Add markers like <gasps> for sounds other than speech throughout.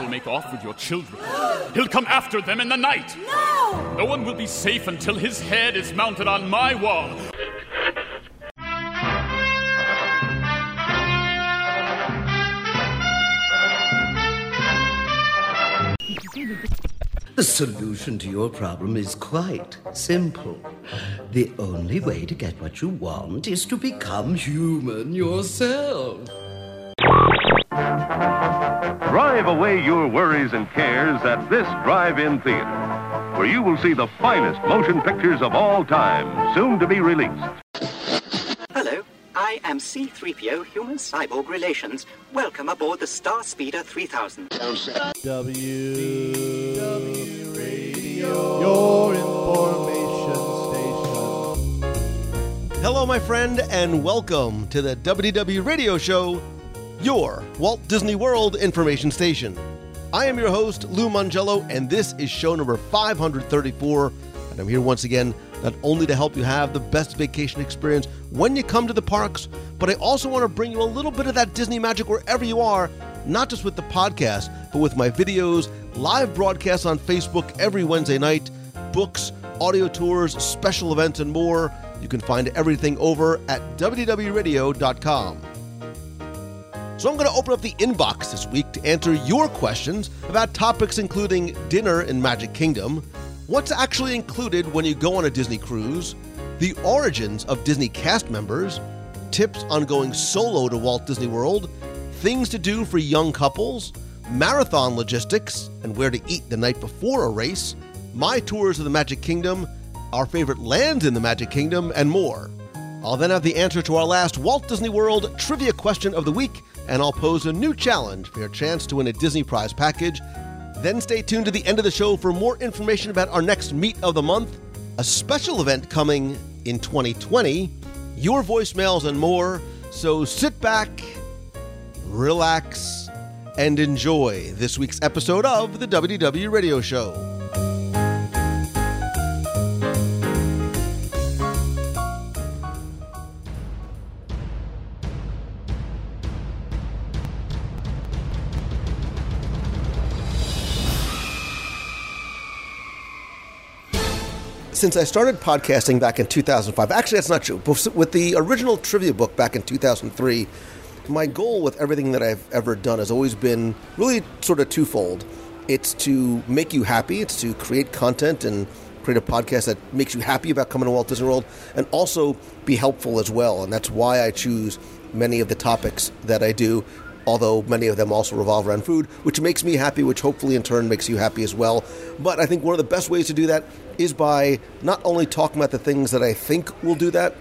will make off with your children. He'll come after them in the night. No! No one will be safe until his head is mounted on my wall. The solution to your problem is quite simple. The only way to get what you want is to become human yourself. Drive away your worries and cares at this drive-in theater, where you will see the finest motion pictures of all time, soon to be released. Hello, I am C-3PO Human Cyborg Relations. Welcome aboard the Star Speeder 3000. W W Radio, your information station. Hello, my friend, and welcome to the WDW Radio Show, your Walt Disney World information station. I am your host, Lou Mongello, and this is show number 534. And I'm here once again, not only to help you have the best vacation experience when you come to the parks, but I also want to bring you a little bit of that Disney magic wherever you are, not just with the podcast, but with my videos, live broadcasts on Facebook every Wednesday night, books, audio tours, special events, and more. You can find everything over at www.radio.com. So I'm going to open up the inbox this week to answer your questions about topics including dinner in Magic Kingdom, what's actually included when you go on a Disney cruise, the origins of Disney cast members, tips on going solo to Walt Disney World, things to do for young couples, marathon logistics and where to eat the night before a race, my tours of the Magic Kingdom, our favorite lands in the Magic Kingdom, and more. I'll then have the answer to our last Walt Disney World trivia question of the week, and I'll pose a new challenge for your chance to win a Disney Prize package. Then stay tuned to the end of the show for more information about our next Meet of the Month, a special event coming in 2020, your voicemails, and more. So sit back, relax, and enjoy this week's episode of the WDW Radio Show. Since I started podcasting back in 2005, actually, that's not true. With the original trivia book back in 2003, my goal with everything that I've ever done has always been really sort of twofold. It's to make you happy, it's to create content and create a podcast that makes you happy about coming to Walt Disney World, and also be helpful as well. And that's why I choose many of the topics that I do although many of them also revolve around food, which makes me happy, which hopefully in turn makes you happy as well. But I think one of the best ways to do that is by not only talking about the things that I think will do that,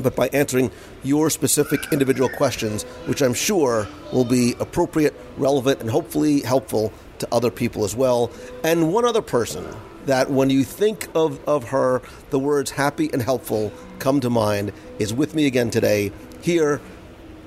but by answering your specific individual questions, which I'm sure will be appropriate, relevant, and hopefully helpful to other people as well. And one other person that when you think of, of her, the words happy and helpful come to mind is with me again today here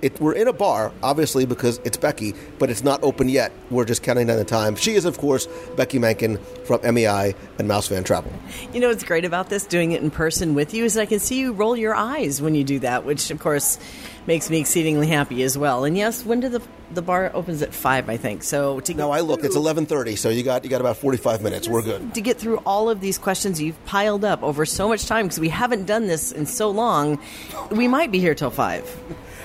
it, we're in a bar, obviously, because it's Becky, but it's not open yet. We're just counting down the time. She is, of course, Becky Mankin from MEI and Mouse Fan Travel. You know what's great about this, doing it in person with you, is I can see you roll your eyes when you do that, which, of course, makes me exceedingly happy as well. And yes, when did the the bar opens at five, I think. So to no, I look. It's eleven thirty. So you got you got about forty five minutes. We're good to get through all of these questions you've piled up over so much time because we haven't done this in so long. We might be here till five.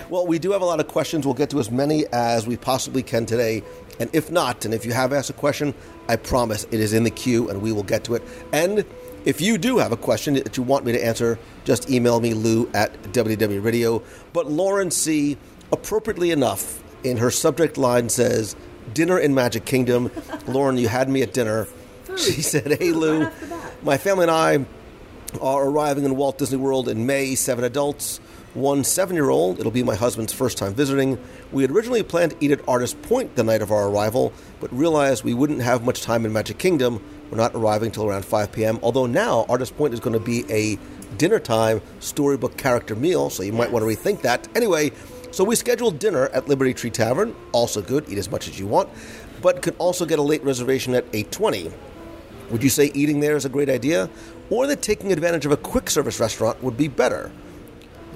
Well, we do have a lot of questions. We'll get to as many as we possibly can today. And if not, and if you have asked a question, I promise it is in the queue and we will get to it. And if you do have a question that you want me to answer, just email me, lou at WDW Radio. But Lauren C., appropriately enough, in her subject line says, Dinner in Magic Kingdom. <laughs> Lauren, you had me at dinner. She said, Hey, Lou, my family and I are arriving in Walt Disney World in May, seven adults one seven year old. It'll be my husband's first time visiting. We had originally planned to eat at Artist Point the night of our arrival, but realized we wouldn't have much time in Magic Kingdom. We're not arriving till around 5 p.m. Although now Artist Point is going to be a dinner time storybook character meal, so you might want to rethink that. Anyway, so we scheduled dinner at Liberty Tree Tavern. Also good, eat as much as you want, but could also get a late reservation at 8:20. Would you say eating there is a great idea, or that taking advantage of a quick service restaurant would be better?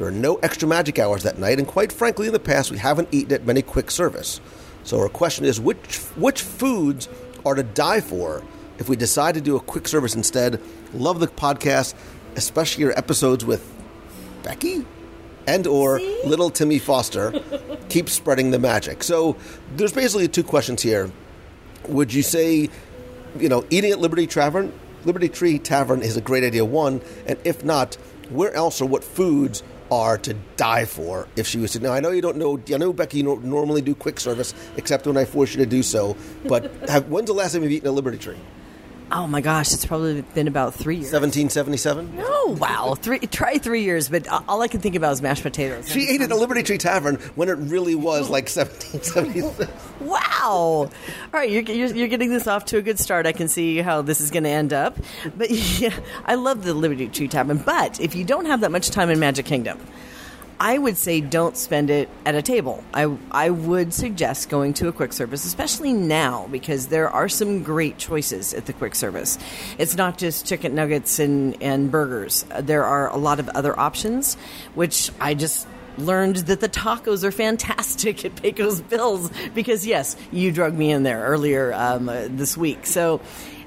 There are no extra magic hours that night, and quite frankly, in the past, we haven't eaten at many quick service. So our question is which which foods are to die for if we decide to do a quick service instead? Love the podcast, especially your episodes with Becky and or little Timmy Foster. Keep spreading the magic. So there's basically two questions here. Would you say, you know, eating at Liberty Tavern, Liberty Tree Tavern is a great idea, one, and if not, where else or what foods are to die for if she was to now I know you don't know I know Becky you don't normally do quick service except when I force you to do so but <laughs> have, when's the last time you've eaten a Liberty Tree Oh my gosh, it's probably been about three years. 1777 Oh wow, three try three years, but all I can think about is mashed potatoes. she ate at a Liberty Tree Tavern when it really was like 1777 <laughs> Wow! All right, you're, you're, you're getting this off to a good start. I can see how this is going to end up. But <laughs> yeah, I love the Liberty Tree Tavern. But if you don't have that much time in Magic Kingdom, I would say don't spend it at a table. I, I would suggest going to a quick service, especially now, because there are some great choices at the quick service. It's not just chicken nuggets and, and burgers, there are a lot of other options, which I just learned that the tacos are fantastic at Pecos Bills because yes, you drug me in there earlier um, uh, this week. So,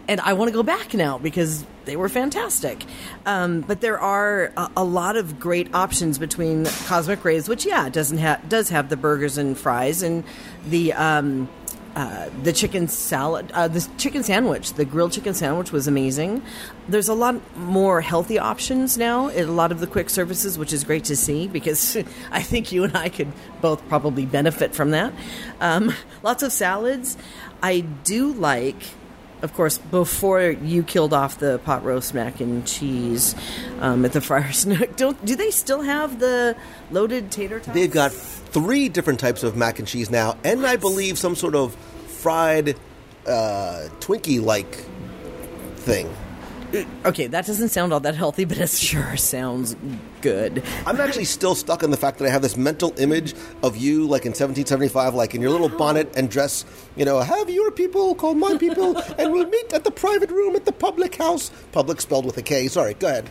and I want to go back now because they were fantastic. Um, but there are a, a, lot of great options between Cosmic Rays, which yeah doesn't have does have the burgers and fries and the. Um, uh, the chicken salad, uh, the chicken sandwich, the grilled chicken sandwich was amazing. There's a lot more healthy options now a lot of the quick services, which is great to see because <laughs> I think you and I could both probably benefit from that. Um, <laughs> lots of salads. I do like of course, before you killed off the pot roast mac and cheese um, at the Friar's <laughs> Nook, don't do they still have the loaded tater tots? They've got three different types of mac and cheese now, and what? I believe some sort of fried uh, Twinkie like thing. <laughs> Okay, that doesn't sound all that healthy, but it sure sounds good. I'm actually still stuck on the fact that I have this mental image of you, like in 1775, like in your little bonnet and dress. You know, have your people call my people, and we'll meet at the private room at the public house. Public spelled with a K. Sorry, go ahead.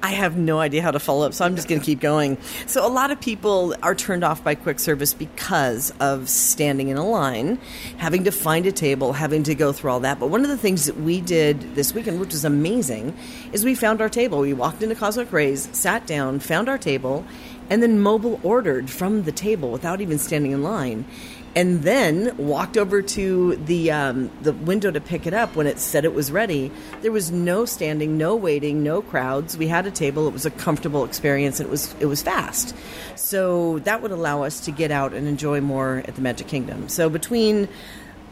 I have no idea how to follow up, so I'm just going to keep going. So, a lot of people are turned off by quick service because of standing in a line, having to find a table, having to go through all that. But one of the things that we did this weekend, which was amazing, is we found our table. We walked into Cosmic Rays, sat down, found our table, and then mobile ordered from the table without even standing in line and then walked over to the um, the window to pick it up when it said it was ready. There was no standing, no waiting, no crowds. We had a table. It was a comfortable experience. It was it was fast, so that would allow us to get out and enjoy more at the Magic Kingdom. So between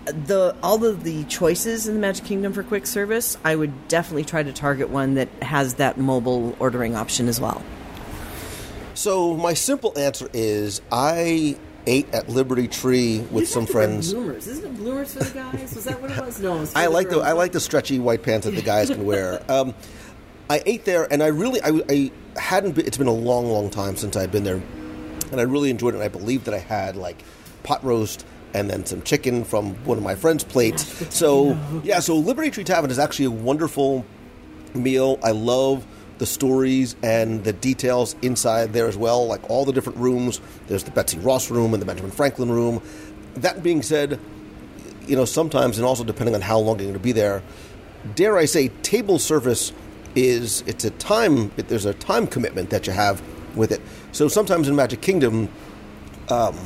the all of the choices in the Magic Kingdom for quick service, I would definitely try to target one that has that mobile ordering option as well. So my simple answer is I ate at Liberty Tree with some friends. Bloomers, isn't it bloomers for the guys? Was that what it was? No, it was I the like the. I like the stretchy white pants that the guys can wear. <laughs> Um, I ate there, and I really I, I hadn't. Been, it's been a long, long time since I've been there, and I really enjoyed it. And I believe that I had like pot roast and then some chicken from one of my friends' plates. So yeah, so Liberty Tree Tavern is actually a wonderful meal. I love the stories and the details inside there as well, like all the different rooms. There's the Betsy Ross room and the Benjamin Franklin room. That being said, you know, sometimes and also depending on how long you're going to be there, dare I say, table service is it's a time. There's a time commitment that you have with it. So sometimes in Magic Kingdom, um,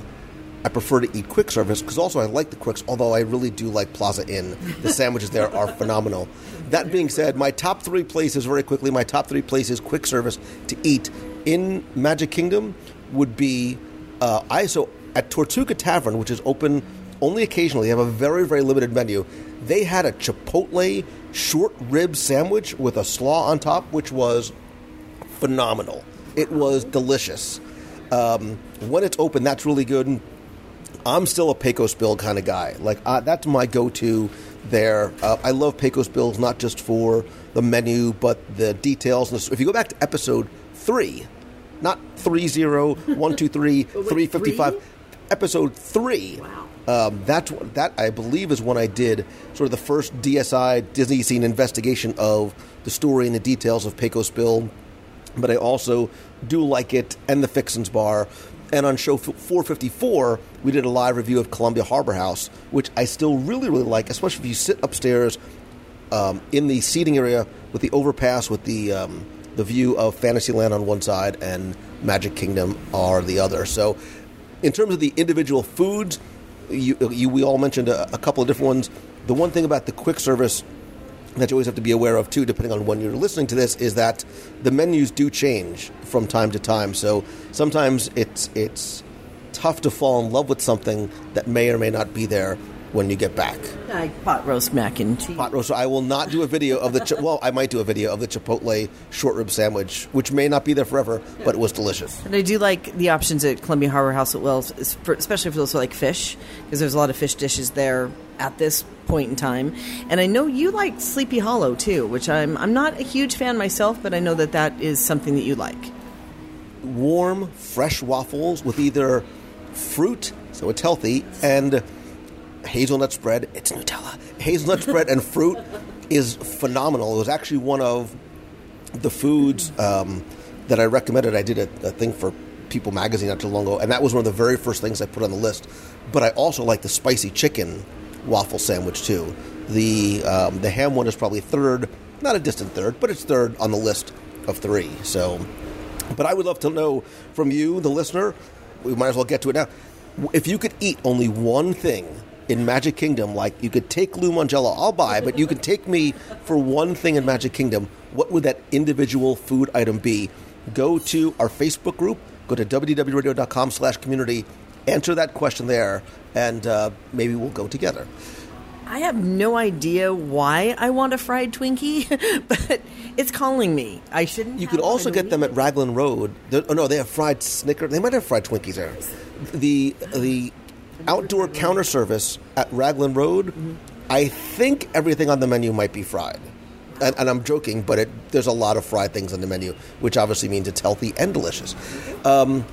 I prefer to eat quick service because also I like the quicks. Although I really do like Plaza Inn, the sandwiches there are phenomenal. That being said, my top three places very quickly. My top three places quick service to eat in Magic Kingdom would be uh, I so at Tortuga Tavern, which is open only occasionally. They have a very very limited menu. They had a Chipotle short rib sandwich with a slaw on top, which was phenomenal. It was delicious. Um, when it's open, that's really good. I'm still a Pecos Bill kind of guy. Like uh, that's my go-to there. Uh, I love Pecos Bills not just for the menu, but the details. If you go back to episode three, not three zero <laughs> one two three three fifty five, episode three. Wow. Um, that's that I believe is when I did sort of the first DSI Disney scene investigation of the story and the details of Pecos Bill. But I also do like it and the Fixins Bar And on show 454, we did a live review of Columbia Harbor House, which I still really, really like, especially if you sit upstairs um, in the seating area with the overpass with the um, the view of Fantasyland on one side and Magic Kingdom are the other. So, in terms of the individual foods, you, you we all mentioned a, a couple of different ones. The one thing about the quick service that you always have to be aware of too, depending on when you're listening to this, is that the menus do change from time to time. So sometimes it's it's tough to fall in love with something that may or may not be there when you get back. Like pot roast mac and cheese. Pot roast. I will not do a video of the. Chi- well, I might do a video of the Chipotle short rib sandwich, which may not be there forever, but it was delicious. And I do like the options at Columbia Harbor House at Wells, especially for those who like fish, because there's a lot of fish dishes there at this point in time. And I know you like Sleepy Hollow too, which I'm I'm not a huge fan myself, but I know that that is something that you like. Warm, fresh waffles with either fruit, so it's healthy, and hazelnut spread. It's Nutella. Hazelnut spread and fruit <laughs> is phenomenal. It was actually one of the foods um, that I recommended. I did a, a thing for People Magazine not too long ago, and that was one of the very first things I put on the list. But I also like the spicy chicken waffle sandwich too. The um, the ham one is probably third, not a distant third, but it's third on the list of three. So, but I would love to know from you, the listener. We might as well get to it now. If you could eat only one thing in Magic Kingdom, like you could take Lou Mongello, I'll buy, but you could take me for one thing in Magic Kingdom, what would that individual food item be? Go to our Facebook group, go to www.radio.com slash community, answer that question there, and uh, maybe we'll go together. I have no idea why I want a fried Twinkie, <laughs> but it's calling me. I shouldn't. You could also get them at Raglan Road. They're- oh no, they have fried Snicker. They might have fried Twinkies there. The the outdoor counter service at Raglan Road. I think everything on the menu might be fried. And, and I'm joking, but it, there's a lot of fried things on the menu, which obviously means it's healthy and delicious. Um,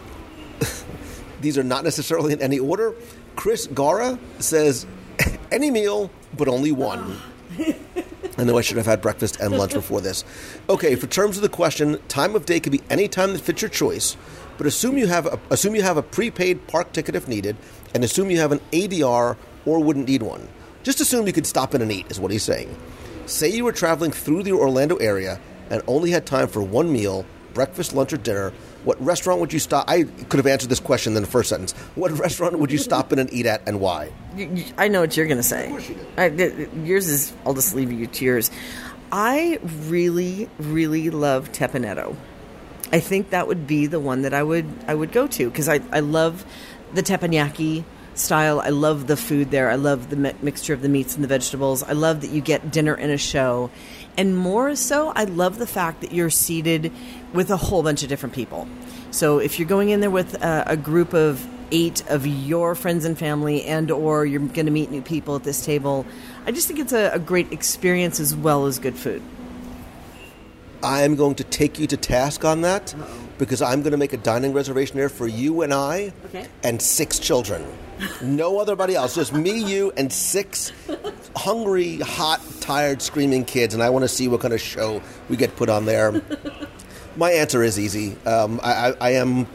<laughs> these are not necessarily in any order. Chris Gara says, <laughs> any meal, but only one. <laughs> I know I should have had breakfast and lunch before this. Okay, for terms of the question, time of day could be any time that fits your choice, but assume you have a, assume you have a prepaid park ticket if needed, and assume you have an ADR or wouldn't need one. Just assume you could stop in and eat, is what he's saying. Say you were traveling through the Orlando area and only had time for one meal, breakfast, lunch, or dinner. What restaurant would you stop? I could have answered this question in the first sentence. What <laughs> restaurant would you stop in and eat at, and why? I know what you're going to say. I, yours is. I'll just leave you to yours. I really, really love Teppan Edo. I think that would be the one that I would I would go to because I, I love the teppanyaki style. I love the food there. I love the mi- mixture of the meats and the vegetables. I love that you get dinner and a show, and more so, I love the fact that you're seated with a whole bunch of different people. So if you're going in there with a, a group of eight of your friends and family, and or you're going to meet new people at this table, I just think it's a, a great experience as well as good food. I am going to take you to task on that because I'm going to make a dining reservation there for you and I Okay. and six children. No otherbody else, just me, you, and six hungry, hot, tired, screaming kids. And I want to see what kind of show we get put on there. My answer is easy. Um, I, I, I am,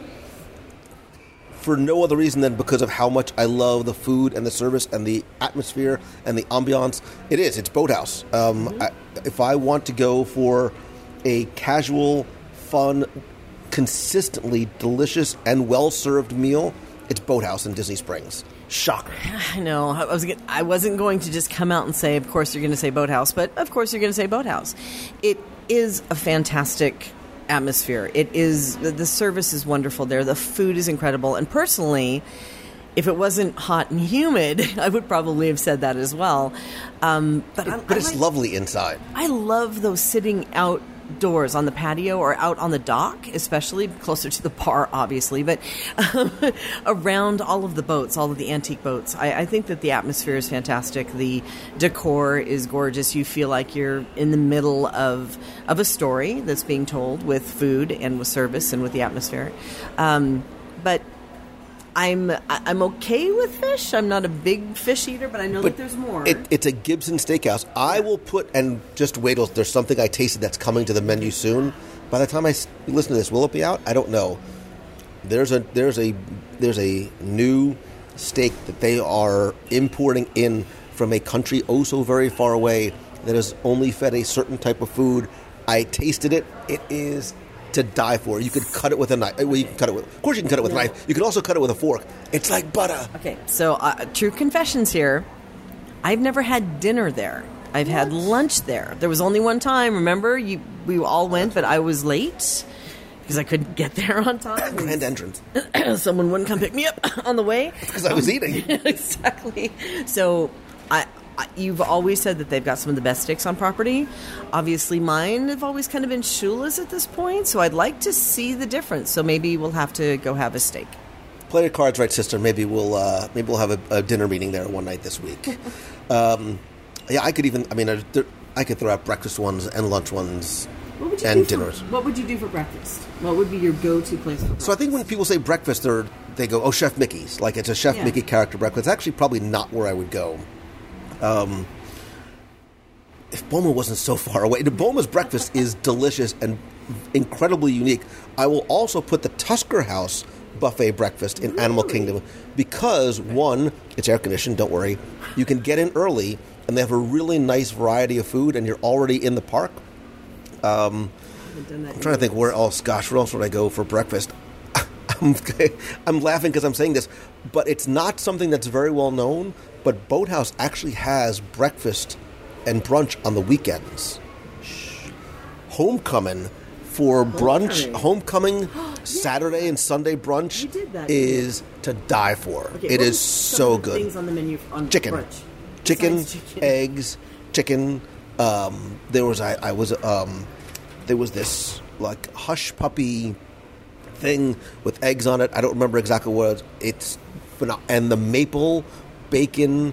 for no other reason than because of how much I love the food and the service and the atmosphere and the ambiance. It is. It's Boathouse. Um, I, if I want to go for a casual, fun, consistently delicious and well served meal, it's Boathouse in Disney Springs. Shocker. <sighs> I know. I was. I wasn't going to just come out and say, "Of course you're going to say boathouse," but of course you're going to say boathouse. It is a fantastic atmosphere. It is. The the service is wonderful there. The food is incredible, and personally. If it wasn't hot and humid, <laughs> I would probably have said that as well. Um, but But it's like- lovely inside. I love those sitting outdoors on the patio or out on the dock, especially closer to the bar, obviously, but um, <laughs> around all of the boats, all of the antique boats. I, I think that the atmosphere is fantastic. The decor is gorgeous. You feel like you're in the middle of of a story that's being told with food and with service and with the atmosphere. Um, but I'm I'm okay with fish. I'm not a big fish eater, but I know that there's more. It, it's a Gibson Steakhouse. I will put and just wait till there's something I tasted that's coming to the menu soon. By the time I listen to this, will it be out? I don't know. there's a there's a there's a new steak that they are importing in from a country oh so very far away that is only fed a certain type of food. I tasted it. It is to die for. You could cut it with a knife. Well, you can cut it with. Of course, you can cut it with a knife. You can also cut it with a fork. It's like butter. Okay, so uh, true confessions here. I've never had dinner there. I've had lunch there. There was only one time. Remember, you we all went, but I was late because I couldn't get <laughs> there on time. <coughs> Grand entrance <coughs> Someone wouldn't come pick me up <coughs> on the way. because I was eating. <laughs> exactly. So, I, you've always said that they've got some of the best steaks on property. Obviously, mine have always kind of been Shula's at this point. So, I'd like to see the difference. So maybe we'll have to go have a steak. Play your cards right, sister. Maybe we'll uh, maybe we'll have a, a dinner meeting there one night this week. <laughs> um, yeah, I could even. I mean, uh, there, I could throw out breakfast ones and lunch ones What would you and do for- dinners. what would you do for breakfast? What would be your go-to place for breakfast? So I think when people say breakfast, they're, they go, "Oh, Chef Mickey's." Like it's a Chef Yeah. Mickey character breakfast. It's actually probably not where I would go. Um, if Boma wasn't so far away, the Boma's breakfast is delicious and incredibly unique. I will also put the Tusker House buffet breakfast in Animal Kingdom because one, it's air conditioned. Don't worry, you can get in early, and they have a really nice variety of food, and you're already in the park. Um, I'm trying to think where else. Gosh, where else would I go for breakfast? <laughs> I'm, <laughs> I'm laughing because I'm saying this, but it's not something that's very well known. But Boathouse actually has breakfast and brunch on the weekends. Homecoming for brunch, homecoming <gasps> Saturday and Sunday brunch that, is to die for. Okay, it is so good Things on the menu on chicken, brunch? chicken, chicken. eggs, chicken. Um, there was I, I was um, there was this like hush puppy thing with eggs on it. I don't remember exactly what it was. it's and the maple bacon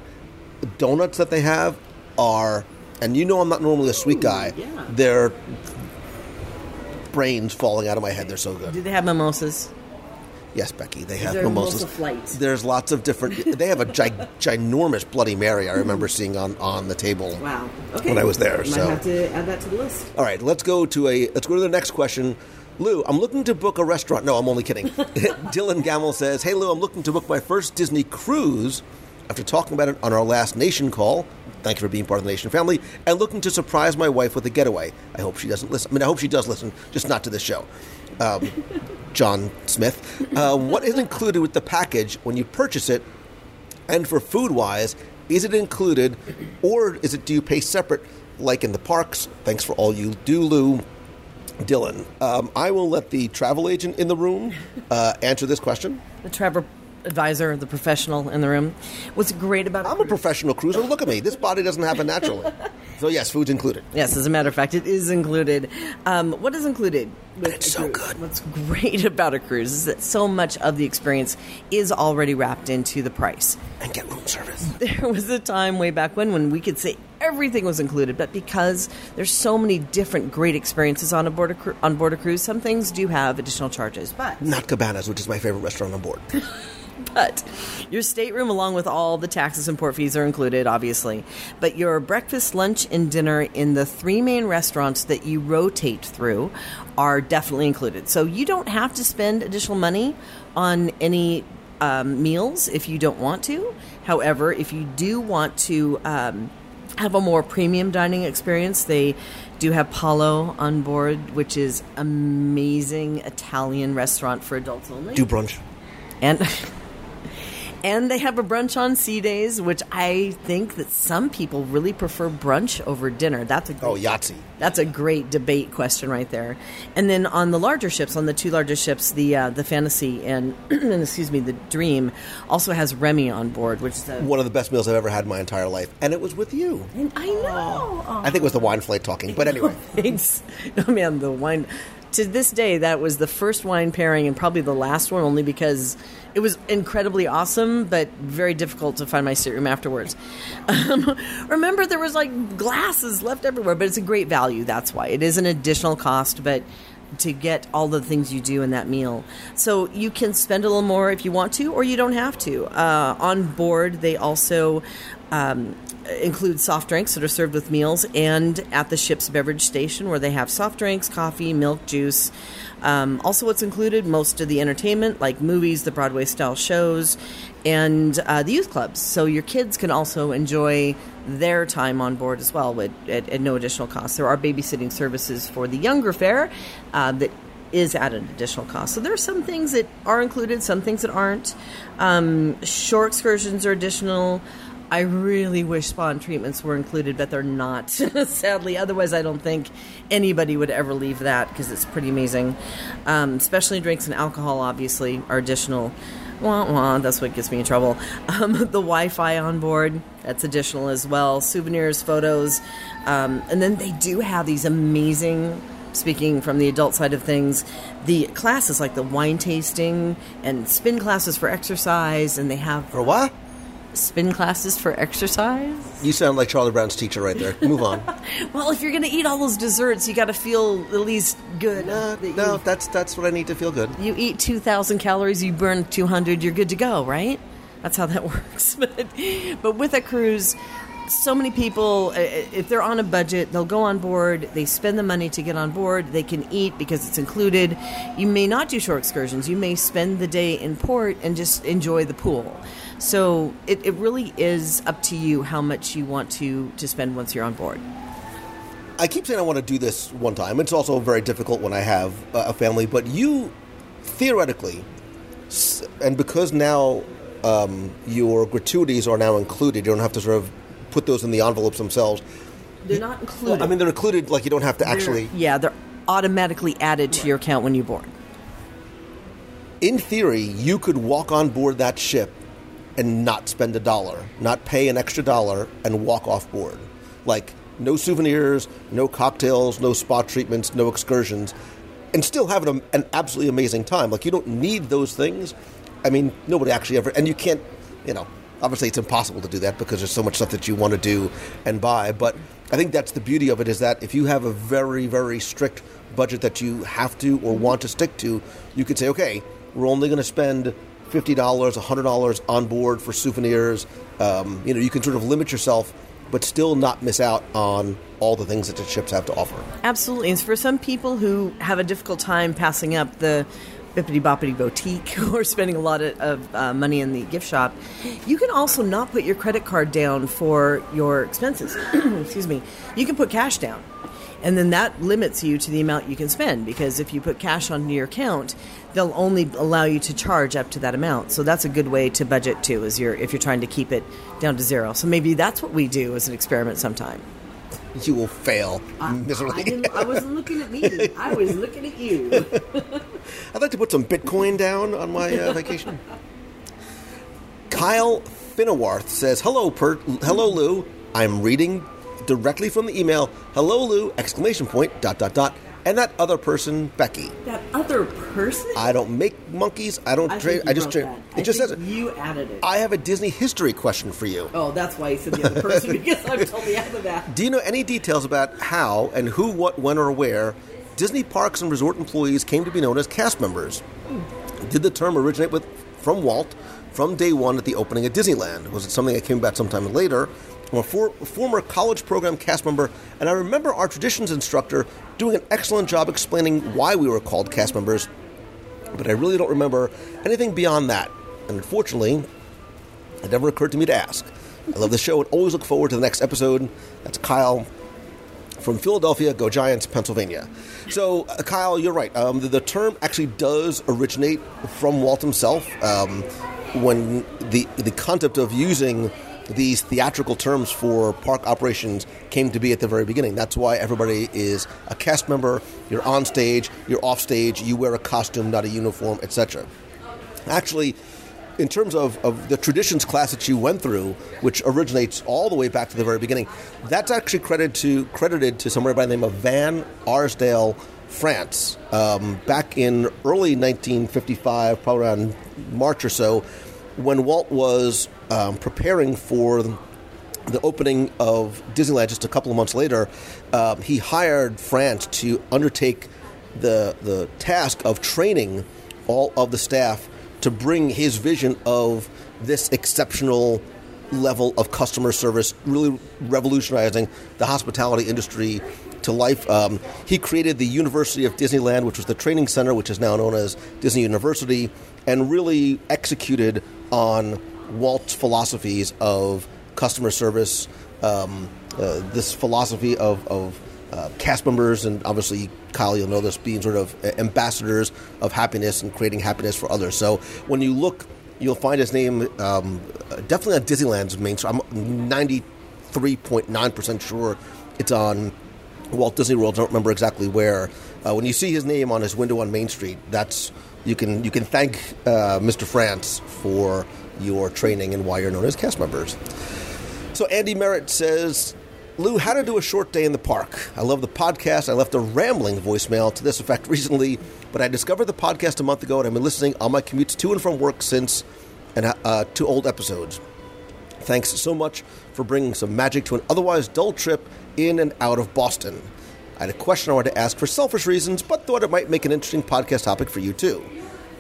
donuts that they have are and you know I'm not normally a sweet guy. yeah. They're brains falling out of my head. They're so good. Do they have mimosas? Yes, Becky, they have mimosas. flights? There's lots of different. They have a gi- <laughs> ginormous Bloody Mary. I remember <laughs> seeing on on the table. Wow. Okay. When I was there, Might so- have to add that to the list. All right, let's go to a let's go to the next question. Lou, I'm looking to book a restaurant. No, I'm only kidding. <laughs> Dylan Gamble says, "Hey Lou, I'm looking to book my first Disney cruise. After talking about it on our last Nation call, thank you for being part of the Nation family, and looking to surprise my wife with a getaway. I hope she doesn't listen. I mean, I hope she does listen, just not to this show." Um, <laughs> John Smith, uh, what is included with the package when you purchase it and for food wise, is it included or is it do you pay separate like in the parks? Thanks for all you do, Lou. Dylan, um, I will let the travel agent in the room uh, answer this question. The Trevor advisor, the professional in the room. What's great about I'm a professional cruiser. Look at me. This body doesn't happen naturally. <laughs> So, yes, food's included. Yes, as a matter of fact, it is included. Um, what is included? It's so good. What's great <laughs> about a cruise is that so much of the experience is already wrapped into the price. And get room service. <laughs> There was a time way back when when we could say everything was included, but because there's so many different great experiences on a board a on board a cruise, some things do have additional charges. But Not Cabanas, which is my favorite restaurant on board. But your stateroom, along with all the taxes and port fees, are included, obviously. But your breakfast, lunch, and dinner in the three main restaurants that you rotate through are definitely included. So you don't have to spend additional money on any um, meals if you don't want to. However, if you do want to um, have a more premium dining experience, they do have Palo on board, which is amazing Italian restaurant for adults only Do brunch. and <laughs> and they have a brunch on sea days, which I think that some people really prefer brunch over dinner. That's a great, Oh, Yahtzee. that's a great debate question right there. And then on the larger ships, on the two largest ships, the uh, the Fantasy and, <clears throat> and excuse me, the Dream also has Remy on board, which is a, One of the best meals I've ever had in my entire life. And it was with you. I know. Oh, I think it was the wine flight talking. But anyway. <laughs> Thanks. <laughs> Oh man, the wine. To this day, that was the first wine pairing and probably the last one, only because it was incredibly awesome, but very difficult to find my stateroom afterwards. <laughs> Um, remember, there was like glasses left everywhere, but it's a great value. That's why it is an additional cost, but to get all the things you do in that meal. So you can spend a little more if you want to, or you don't have to. Uh, on board, they also um, include soft drinks that are served with meals and at the ship's beverage station where they have soft drinks, coffee, milk, juice. Um, also, what's included most of the entertainment, like movies, the Broadway style shows, and uh, the youth clubs. So your kids can also enjoy their time on board as well at, at, at no additional cost. There are babysitting services for the younger fare uh, that is at an additional cost. So there are some things that are included, some things that aren't. Um, shore excursions are additional. I really wish spawn treatments were included, but they're not, <laughs> sadly. Otherwise, I don't think anybody would ever leave that because it's pretty amazing. Um, drinks and alcohol, obviously, are additional. Wah, wah, that's what gets me in trouble. <laughs> Um, the Wi Fi on board, that's additional as well. Souvenirs, photos. Um, and then they do have these amazing speaking from the adult side of things, the classes like the wine tasting and spin classes for exercise, and they have For what? Spin classes for exercise. You sound like Charlie Brown's teacher right there. Move on. <laughs> Well, if you're going to eat all those desserts, you got to feel at least good. no, that no, you- that's that's what I need to feel good. you eat 2,000 calories, you burn 200, you're good to go, right? That's how that <laughs> works. but, but with a cruise, so many people, if they're on a budget, they'll go on board, they spend the money to get on board, they can eat because it's included. You may not do shore excursions, you may spend the day in port and just enjoy the pool. So it, it really is up to you how much you want to, to spend once you're on board. I keep saying I want to do this one time. It's also very difficult when I have a family, but you theoretically, and because now um, your gratuities are now included, you don't have to sort of put those in the envelopes themselves. They're not included. I mean, they're included, like you don't have to actually. yeah, they're automatically added to your account when you board. in theory, you could walk on board that ship and not spend a dollar, not pay an extra dollar, and walk off board. Like, no souvenirs, no cocktails, no spa treatments, no excursions, and still have an, an absolutely amazing time. Like, you don't need those things. I mean, nobody actually ever, and you can't, you know, obviously it's impossible to do that because there's so much stuff that you want to do and buy. But I think that's the beauty of it is that if you have a very, very strict budget that you have to or want to stick to, you could say, okay, we're only going to spend fifty dollars, hundred dollars on board for souvenirs. Um, you know, you can sort of limit yourself, but still not miss out on all the things that the ships have to offer. Absolutely. And for some people who have a difficult time passing up the Bibbidi Bobbidi Boutique <laughs> or spending a lot of, of uh, money in the gift shop, you can also not put your credit card down for your expenses. <clears throat> Excuse me. You can put cash down. And then that limits you to the amount you can spend because if you put cash onto your account, they'll only allow you to charge up to that amount. So that's a good way to budget too, is you're, if you're trying to keep it down to zero. So maybe that's what we do as an experiment sometime. You will fail I, <laughs> miserably. didn't, I wasn't looking at me. I was looking at you. <laughs> I'd like to put some Bitcoin down on my uh, vacation. <laughs> Kyle Finnewarth says, "Hello, per- hello, Lou. I'm reading directly from the email. Hello, Lou! Exclamation point! Dot dot dot. And that other person, Becky. that other person. I don't make monkeys. I don't I trade. I just trade. It I just says it. you added it. I have a Disney history question for you. oh, that's why he said the other person <laughs> because I've told the other that. Do you know any details about how and who, what, when, or where Disney parks and resort employees came to be known as cast members? Hmm. Did the term originate with from Walt from day one at the opening of Disneyland? Was it something that came about sometime later? I'm a for, former college program cast member, and I remember our traditions instructor doing an excellent job explaining why we were called cast members, but I really don't remember anything beyond that. And unfortunately, it never occurred to me to ask. I love the show and always look forward to the next episode. That's Kyle from Philadelphia, Go Giants, Pennsylvania. So, uh, Kyle, you're right. Um, the, the term actually does originate from Walt himself. Um, when the the concept of using these theatrical terms for park operations came to be at the very beginning. That's why everybody is a cast member. You're on stage, you're off stage, you wear a costume, not a uniform, etc. Actually, in terms of, of the traditions class that you went through, which originates all the way back to the very beginning, that's actually credited to credited to somebody by the name of Van Arsdale, France, um, back in early 1955, probably around March or so, when Walt was um, preparing for the opening of Disneyland just a couple of months later, um, he hired France to undertake the the task of training all of the staff to bring his vision of this exceptional level of customer service, really revolutionizing the hospitality industry to life. Um, he created the University of Disneyland, which was the training center, which is now known as Disney University, and really executed on Walt's philosophies of customer service, um, uh, this philosophy of, of uh, cast members, and obviously, Kyle, you'll know this, being sort of ambassadors of happiness and creating happiness for others. So when you look, you'll find his name um, definitely on Disneyland's main. So I'm 93.9% sure it's on Walt Disney World. I don't remember exactly where. Uh, when you see his name on his window on Main Street, that's you can you can thank uh, Mr. France for your training and why you're known as cast members. So Andy Merritt says, Lou, how to do a short day in the park. I love the podcast. I left a rambling voicemail to this effect <laughs> recently, but I discovered the podcast a month ago and I've been listening on my commutes to and from work since, and uh, to old episodes. Thanks so much for bringing some magic to an otherwise dull trip in and out of Boston. I had a question I wanted to ask for selfish reasons, but thought it might make an interesting podcast topic for you too.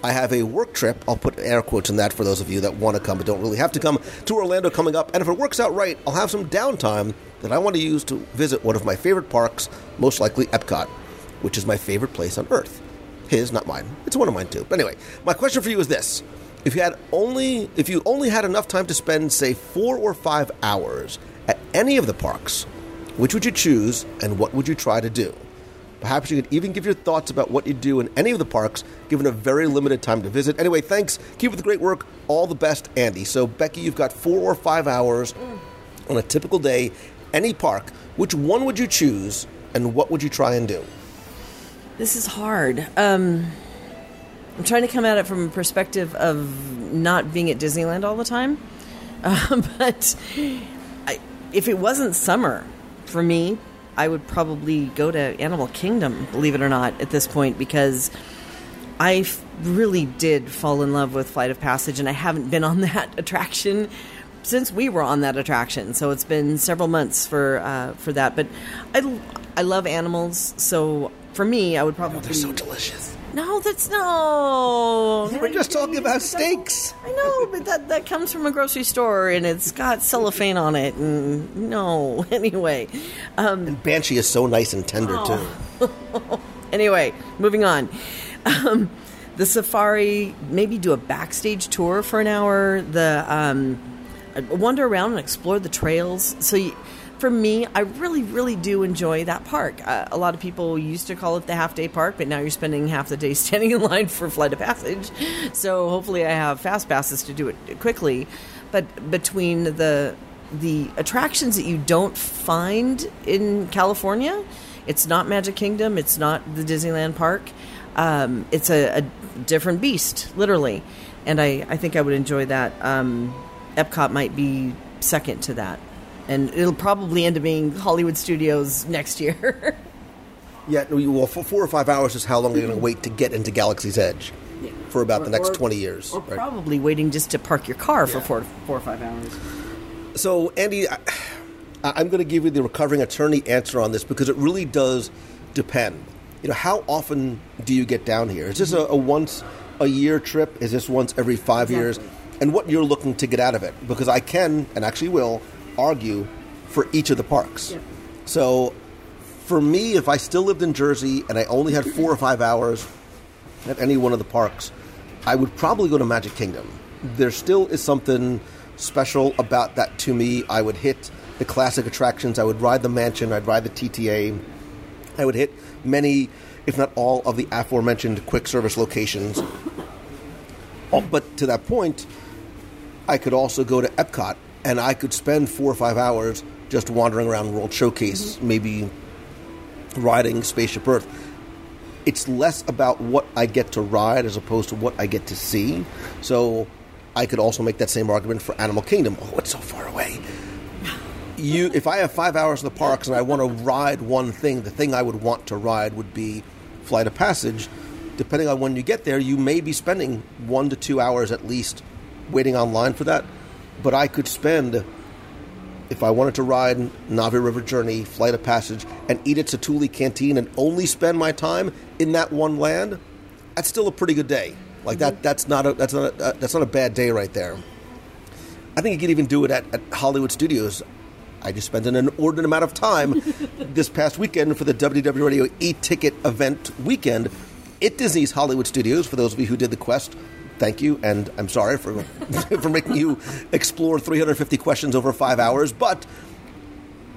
I have a work trip. I'll put air quotes in that for those of you that want to come but don't really have to come to Orlando coming up. And if it works out right, I'll have some downtime that I want to use to visit one of my favorite parks, most likely Epcot, which is my favorite place on earth. His, not mine. It's one of mine too. But anyway, my question for you is this: If you had only, if you only had enough time to spend, say, four or five hours at any of the parks, which would you choose, and what would you try to do? Perhaps you could even give your thoughts about what you'd do in any of the parks, given a very limited time to visit. Anyway, thanks. Keep up the great work. All the best, Andy. So, Becky, you've got four or five hours on a typical day, any park. Which one would you choose, and what would you try and do? This is hard. Um, I'm trying to come at it from a perspective of not being at Disneyland all the time. Um, <laughs> but I, if it wasn't summer, for me, I would probably go to Animal Kingdom, believe it or not, at this point, because I f- really did fall in love with Flight of Passage, and I haven't been on <laughs> that attraction since we were on that attraction. So it's been several months for uh, for that. But I, I love animals, so for me, I would probably. They're so delicious. No, that's no. We're just talking about steaks. I know, but that that comes from a grocery store and it's got cellophane on it. And no, <laughs> anyway. Um, Banshee is so nice and tender too. <laughs> anyway, moving on. Um, the safari, maybe do a backstage tour for an hour. The um, wander around and explore the trails. So. You, for me, I really, really do enjoy that park. Uh, a lot of people used to call it the half day park, but now you're spending half the day <laughs> standing in line for Flight of Passage. So hopefully, I have fast passes to do it quickly. But between the the attractions that you don't find in California, it's not Magic Kingdom, it's not the Disneyland park. Um, it's a, a, different beast, literally, and I, I think I would enjoy that. Um, Epcot might be second to that and it'll probably end up being Hollywood Studios next year. <laughs> yeah, well, for four or five hours is how long you're going to wait to get into Galaxy's Edge yeah. for about or, the next or, 20 years. Or right? probably waiting just to park your car yeah. for four, four or five hours. So, Andy, I, I'm going to give you the recovering attorney answer on this because it really does depend. You know, how often do you get down here? Is this a, a once a year trip? Is this once every five exactly. years? And what you're looking to get out of it? Because I can, and actually will, argue for each of the parks. Yeah. So for me, if I still lived in Jersey and I only had four or five hours at any one of the parks, I would probably go to Magic Kingdom. There still is something special about that to me. I would hit the classic attractions. I would ride the mansion. I'd ride the TTA. I would hit many, if not all, of the aforementioned quick service locations. But to that point, I could also go to Epcot and I could spend four or five hours just wandering around World Showcase, mm-hmm. maybe riding Spaceship Earth. It's less about what I get to ride as opposed to what I get to see. So I could also make that same argument for Animal Kingdom. Oh, it's so far away. You, if I have five hours in the parks and I want to ride one thing, the thing I would want to ride would be Flight of Passage. Depending on when you get there, you may be spending one to two hours at least waiting online for that but I could spend, if I wanted to ride Na'vi River Journey, Flight of Passage, and eat at Satu'li Canteen and only spend my time in that one land, that's still a pretty good day. Like that, mm-hmm. that's not a that's not a, uh, that's not a bad day right there. I think you could even do it at, at Hollywood Studios. I just spent an inordinate amount of time <laughs> this past weekend for the WDW Radio e-ticket event weekend at Disney's Hollywood Studios. For those of you who did the quest, thank you, and I'm sorry for <laughs> for making you explore 350 questions over five hours. But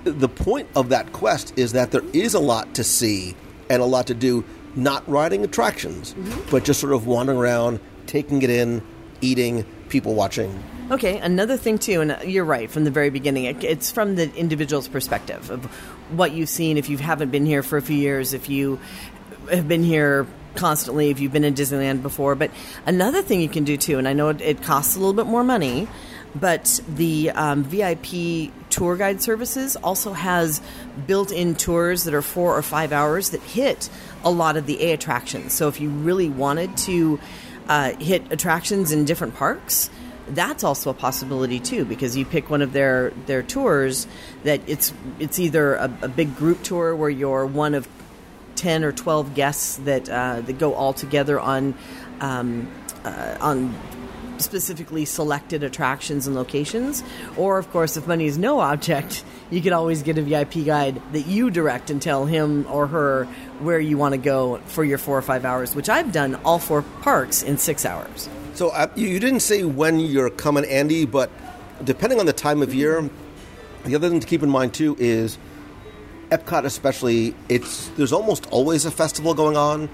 the point of that quest is that there is a lot to see and a lot to do. Not riding attractions, mm-hmm. but just sort of wandering around, taking it in, eating, people watching. Okay, another thing too, and you're right from the very beginning. It, it's from the individual's perspective of what you've seen. If you haven't been here for a few years, if you have been here constantly, if you've been in Disneyland before. But another thing you can do too, and I know it, it costs a little bit more money, but the um, VIP tour guide services also has built-in tours that are four or five hours that hit a lot of the A attractions. So if you really wanted to uh, hit attractions in different parks that's also a possibility too because you pick one of their their tours that it's it's either a, a big group tour where you're one of 10 or 12 guests that uh, that go all together on um, uh, on specifically selected attractions and locations. Or of course if money is no object you could always get a VIP guide that you direct and tell him or her where you want to go for your 4 or 5 hours which I've done all four parks in 6 hours. So uh, you didn't say when you're coming, Andy, but depending on the time of year, the other thing to keep in mind too is Epcot, especially. It's there's almost always a festival going on,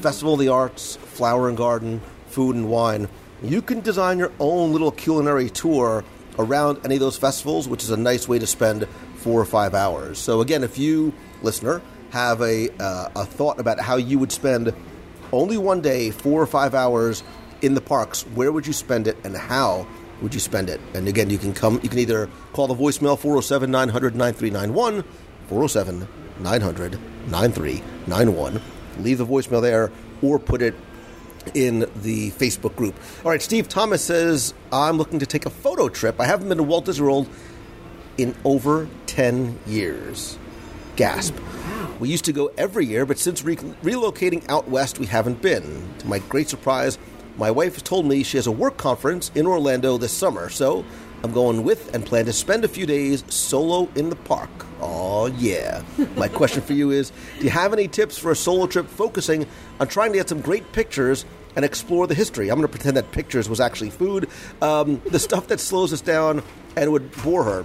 Festival of the Arts, Flower and Garden, Food and Wine. You can design your own little culinary tour around any of those festivals, which is a nice way to spend four or five hours. So again, if you listener have a uh, a thought about how you would spend only one day, four or five hours in the parks, where would you spend it and how would you spend it? And again, you can come, you can either call the voicemail 407 900 9391, 407 900 9391, leave the voicemail there, or put it in the Facebook group. All right, Steve Thomas says, I'm looking to take a photo trip. I haven't been to Walt Disney World in over 10 years. Gasp. We used to go every year, but since re- relocating out west, we haven't been. To my great surprise, my wife has told me she has a work conference in Orlando this summer, so I'm going with and plan to spend a few days solo in the park. Yeah. My question for you is Do you have any tips for a solo trip focusing on trying to get some great pictures and explore the history? I'm going to pretend that pictures was actually food. Um, the stuff that slows us down and would bore her.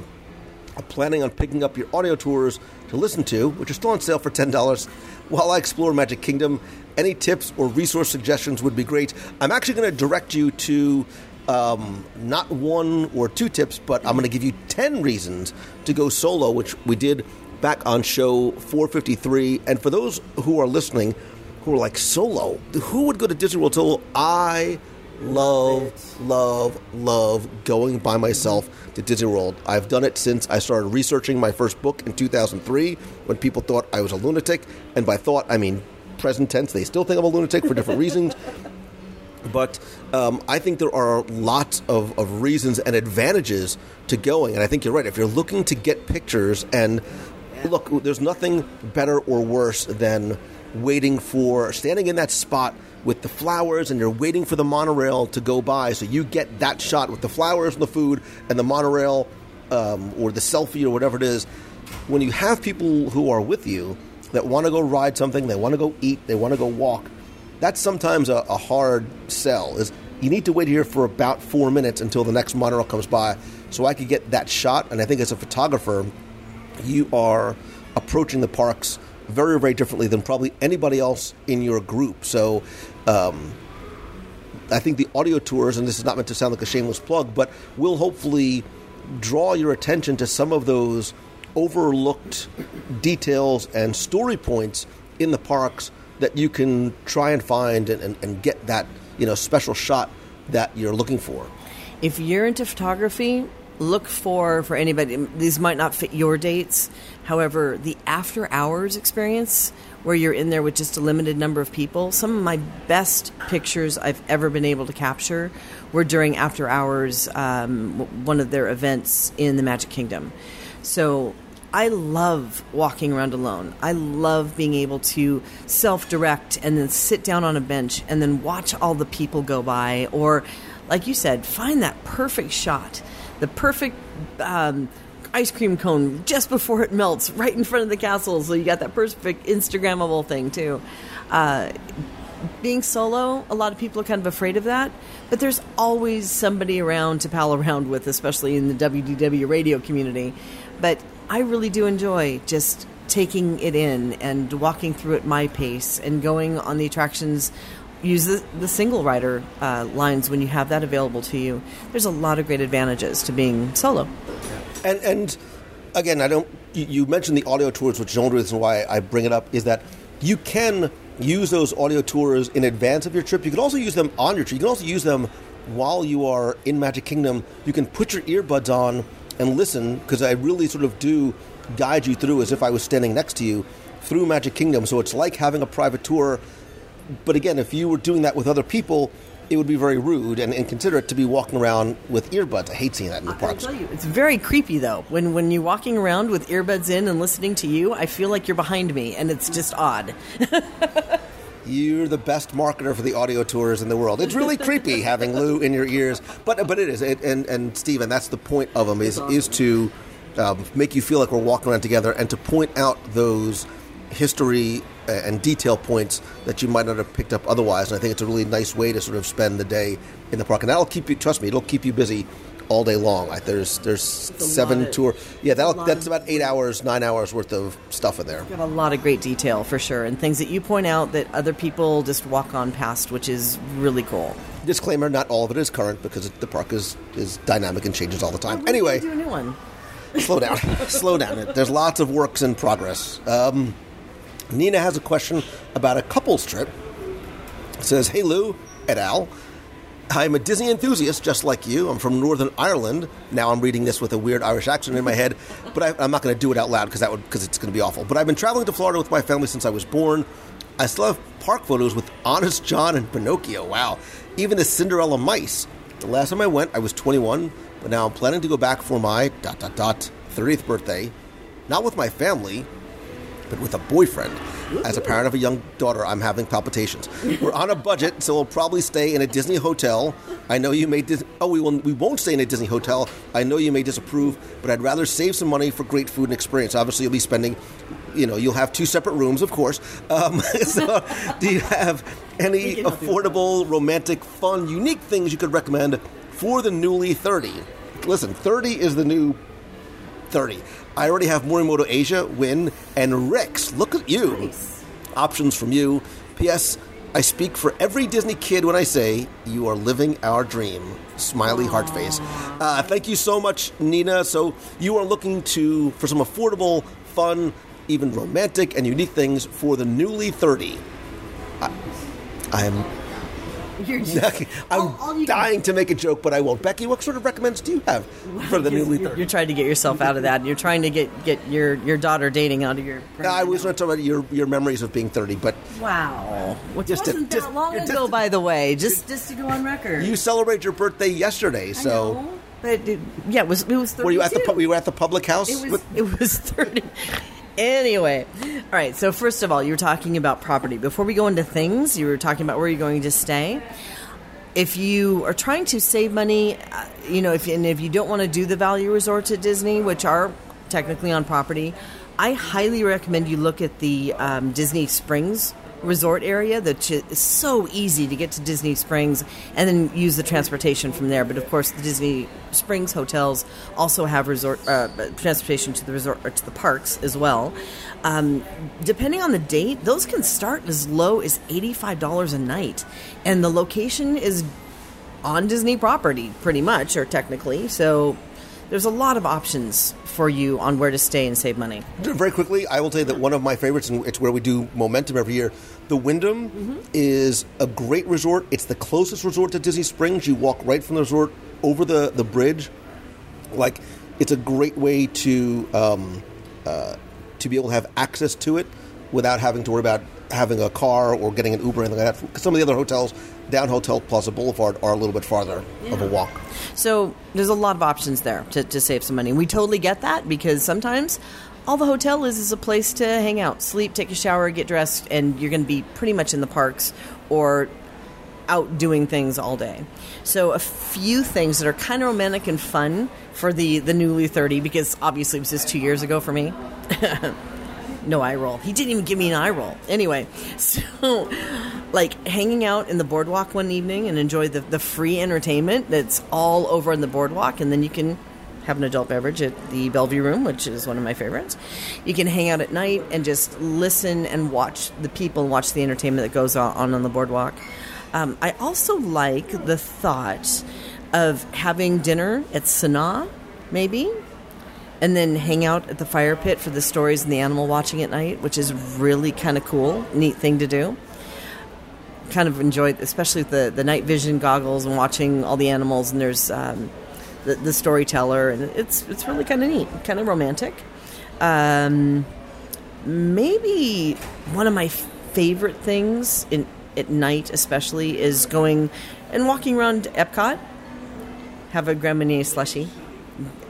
I'm planning on picking up your audio tours to listen to, which are still on sale for $10 while I explore Magic Kingdom. Any tips or resource suggestions would be great. I'm actually going to direct you to um, not one or two tips, but I'm going to give you 10 reasons to go solo, which we did back on show 453. And for those who are listening who are like, solo? Who would go to Disney World solo? I love, love, love going by myself to Disney World. I've done it since I started researching my first book in 2003 when people thought I was a lunatic. And by thought, I mean present tense. They still think I'm a lunatic for different reasons. <laughs> But um, I think there are lots of, of reasons and advantages to going. And I think you're right. If you're looking to get pictures, and look, there's nothing better or worse than waiting for standing in that spot with the flowers and you're waiting for the monorail to go by. So you get that shot with the flowers and the food and the monorail um, or the selfie or whatever it is. When you have people who are with you that want to go ride something they want to go eat they want to go walk that's sometimes a, a hard sell is you need to wait here for about four minutes until the next monorail comes by so i could get that shot. And i think as a photographer you are approaching the parks very, very differently than probably anybody else in your group. So, um, I think the audio tours, and this is not meant to sound like a shameless plug, but will hopefully draw your attention to some of those overlooked details and story points in the parks that you can try and find and, and, and get that you know special shot that you're looking for. If you're into photography, look for for anybody. These might not fit your dates. However, the after hours experience where you're in there with just a limited number of people, some of my best pictures I've ever been able to capture were during after hours, um, one of their events in the Magic Kingdom. So I love walking around alone. I love being able to self direct and then sit down on a bench and then watch all the people go by, or, like you said, find that perfect shot the perfect um, ice cream cone just before it melts right in front of the castle. So you got that perfect Instagrammable thing too. Uh, being solo, a lot of people are kind of afraid of that, but there's always somebody around to pal around with, especially in the WDW radio community. But I really do enjoy just taking it in and walking through at my pace and going on the attractions. Use the, the single rider uh, lines when you have that available to you. There's a lot of great advantages to being solo. And and again, I don't. You, mentioned the audio tours, which is the only reason why I bring it up is that you can use those audio tours in advance of your trip. You can also use them on your trip. You can also use them while you are in Magic Kingdom. You can put your earbuds on and listen because I really sort of do guide you through as if I was standing next to you through Magic Kingdom. So it's like having a private tour. But again, if you were doing that with other people, it would be very rude and inconsiderate to be walking around with earbuds. I hate seeing that in the parks. I'll tell you, it's very creepy though. When when you're walking around with earbuds in and listening to you, I feel like you're behind me, and it's just odd. <laughs> You're the best marketer for the audio tours in the world. It's really creepy <laughs> having Lou in your ears, but but it is. It, and and Stephen, that's the point of them is is to um, make you feel like we're walking around together and to point out those history uh, and detail points that you might not have picked up otherwise. And I think it's a really nice way to sort of spend the day in the park, and that'll keep you. Trust me, it'll keep you busy all day long. Like there's there's seven of- tour. Yeah, that'll, that's about eight hours, nine hours worth of stuff in there. You got a lot of great detail for sure, and things that you point out that other people just walk on past, which is really cool. Disclaimer: Not all of it is current because the park is is dynamic and changes all the time. When are you Anyway, do a new one. slow down, <laughs> slow down. There's lots of works in progress. Um, Nina has a question about a couples trip. It says, "Hey Lou et al." I'm a Disney enthusiast just like you. I'm from Northern Ireland. Now I'm reading this with a weird Irish accent in my head, but I, I'm not going to do it out loud because that would because it's going to be awful. But I've been traveling to Florida with my family since I was born. I still have park photos with Honest John and Pinocchio. Wow, even the Cinderella mice. The last time I went, I was 21, but now I'm planning to go back for my dot dot dot 30th birthday, not with my family, but with a boyfriend. As a parent of a young daughter, I'm having palpitations. We're on a budget, so we'll probably stay in a Disney hotel. I know you may dis- oh we will we won't stay in a Disney hotel. I know you may disapprove, but I'd rather save some money for great food and experience. Obviously, you'll be spending, you know, you'll have two separate rooms, of course. Um, <laughs> so, do you have any affordable, romantic, fun, unique things you could recommend for the newly 30? Listen, 30 is the new 30. I already have Morimoto Asia, Win, and Rex. Look at you. Options from you. P.S. I speak for every Disney kid when I say you are living our dream. Smiley heart face. Uh, thank you so much, Nina. So you are looking to for some affordable, fun, even romantic and unique things for the newly 30. I, I'm You're just, I'm all- all you can- dying to make a joke, but I won't. Becky, what sort of recommends do you have for the newly You're, 30? you're trying to get yourself out of that. And You're trying to get, get your, your daughter dating out of your. I was going to talk about your, your memories of being 30, but Wow, oh. which Just to- wasn't just- that long just- ago, by the way. Just just to go on record. you celebrated your birthday yesterday, I so know, but it, yeah, it was it was. 32. were you at the pu- were you at the public house? It was with- it was thirty. Anyway, all right. So first of all, you were talking about property. Before we go into things, you were talking about where you're going to stay. If you are trying to save money, uh, you know, if and if you don't want to do the value resorts at Disney, which are technically on property, I highly recommend you look at the um, Disney Springs resort area that is so easy to get to Disney Springs and then use the transportation from there. But of course, the Disney Springs hotels also have resort uh, transportation to the resort or to the parks as well. Um, depending on the date, those can start as low as eighty-five dollars a night, and the location is on Disney property, pretty much, or technically. So there's a lot of options for you on where to stay and save money. Very quickly, I will tell you that one of my favorites, and it's where we do Momentum every year. The Wyndham Mm-hmm. is a great resort. It's the closest resort to Disney Springs. You walk right from the resort over the, the bridge. Like, it's a great way to um, uh, to be able to have access to it without having to worry about having a car or getting an Uber or anything like that. some of the other hotels down Hotel Plaza Boulevard are a little bit farther of a walk. So there's a lot of options there to, to save some money. We totally get that because sometimes all the hotel is is a place to hang out, sleep, take a shower, get dressed, and you're going to be pretty much in the parks or out doing things all day. So a few things that are kind of romantic and fun for the the newly 30 because obviously it was just 2 years ago for me. <laughs> no eye roll. He didn't even give me an eye roll. Anyway, <laughs> so like hanging out in the boardwalk one evening and enjoy the, the free entertainment that's all over in the boardwalk, and then you can have an adult beverage at the Belle Vue Room, which is one of my favorites. You can hang out at night and just listen and watch the people and watch the entertainment that goes on on the boardwalk. Um, I also like the thought of having dinner at Sanaa, maybe, and then hang out at the fire pit for the stories and the animal watching at night, which is really kind of cool, neat thing to do. Kind of enjoyed, especially the the night vision goggles and watching all the animals. And there's um, the, the storyteller, and it's it's really kind of neat, kind of romantic. Um, maybe one of my favorite things in at night, especially, is going and walking around Epcot. Have a Grand Marnier slushy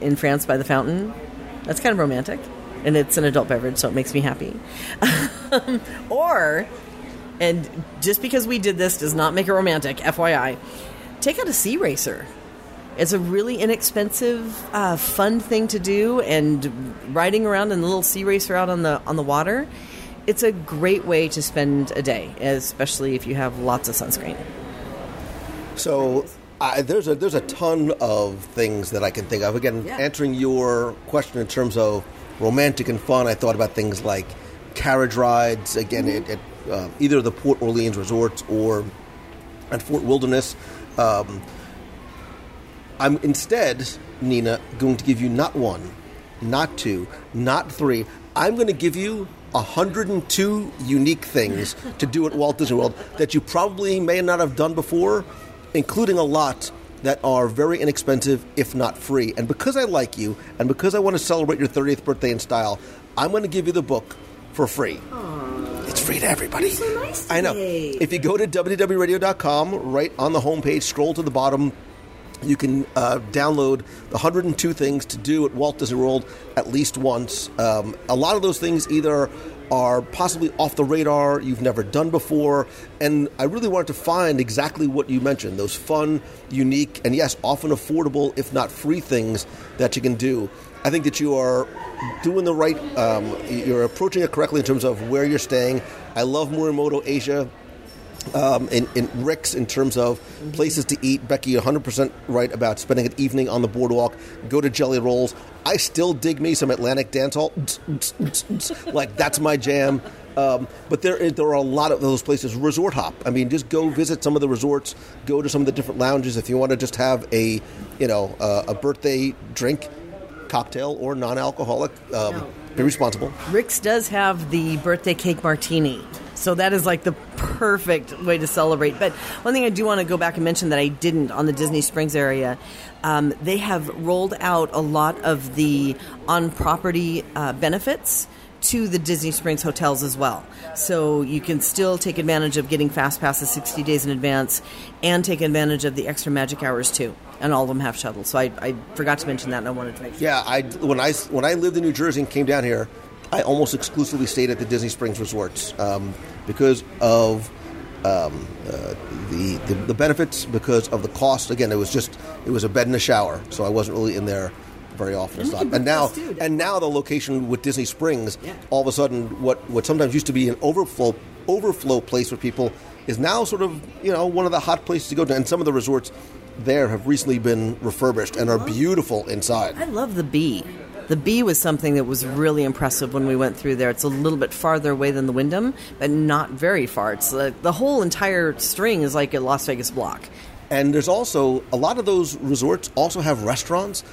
in France by the fountain. That's kind of romantic, and it's an adult beverage, so it makes me happy. <laughs> or, and just because we did this does not make it romantic. FYI, take out a Sea Raycer. It's a really inexpensive, uh, fun thing to do, and riding around in a little Sea Raycer out on the on the water. It's a great way to spend a day, especially if you have lots of sunscreen. So I, there's a there's a ton of things that I can think of. Again, Yeah. answering your question in terms of romantic and fun, I thought about things like carriage rides. Again, Mm-hmm. at, at uh, either the Port Orleans resorts or at Fort Wilderness. Um, I'm instead, Nina, going to give you not one, not two, not three. I'm going to give you 102 unique things to do at Walt Disney World that you probably may not have done before, including a lot that are very inexpensive, if not free. And because I like you, and because I want to celebrate your 30th birthday in style, I'm going to give you the book for free. It's free to everybody. I know. If you go to WDWRadio.com, right on the homepage, scroll to the bottom, you can uh, download the 102 things to do at Walt Disney World at least once. Um, a lot of those things either are possibly off the radar, you've never done before, and I really wanted to find exactly what you mentioned those fun, unique, and yes, often affordable, if not free things that you can do. I think that you are doing the right, um, you're approaching it correctly in terms of where you're staying. I love Morimoto Asia um, in, in Rick's in terms of places to eat. Becky, 100% right about spending an evening on the boardwalk. Go to Jelly Rolls. I still dig me some Atlantic dance hall. <laughs> like, that's my jam. Um, but there, is- there are a lot of those places. Resort hop. I mean, just go visit some of the resorts. Go to some of the different lounges if you want to just have a, you know, uh, a birthday drink, cocktail or non-alcoholic. Um, No. Be responsible. Rick's does have the birthday cake martini. So that is like the perfect way to celebrate. But one thing I do want to go back and mention that I didn't on the Disney Springs area, um, they have rolled out a lot of the on property uh, benefits to the Disney Springs hotels as well. So you can still take advantage of getting fast passes 60 days in advance and take advantage of the extra magic hours too. And all of them have shuttles. So I, I forgot to mention that and I wanted to make sure. Yeah, I when I when I lived in New Jersey and came down here, I almost exclusively stayed at the Disney Springs resorts um, because of um, uh, the, the the benefits, because of the cost. Again, it was just it was a bed and a shower, so I wasn't really in there very often. And and now book those, too. and now the location with Disney Springs, Yeah. all of a sudden, what what sometimes used to be an overflow overflow place for people is now sort of you know one of the hot places to go to. And some of the resorts there have recently been refurbished and are beautiful inside. I love the B. The B was something that was really impressive when we went through there. It's a little bit farther away than the Wyndham, but not very far. It's like the whole entire string is like a Las Vegas block. And there's also a lot of those resorts also have restaurants.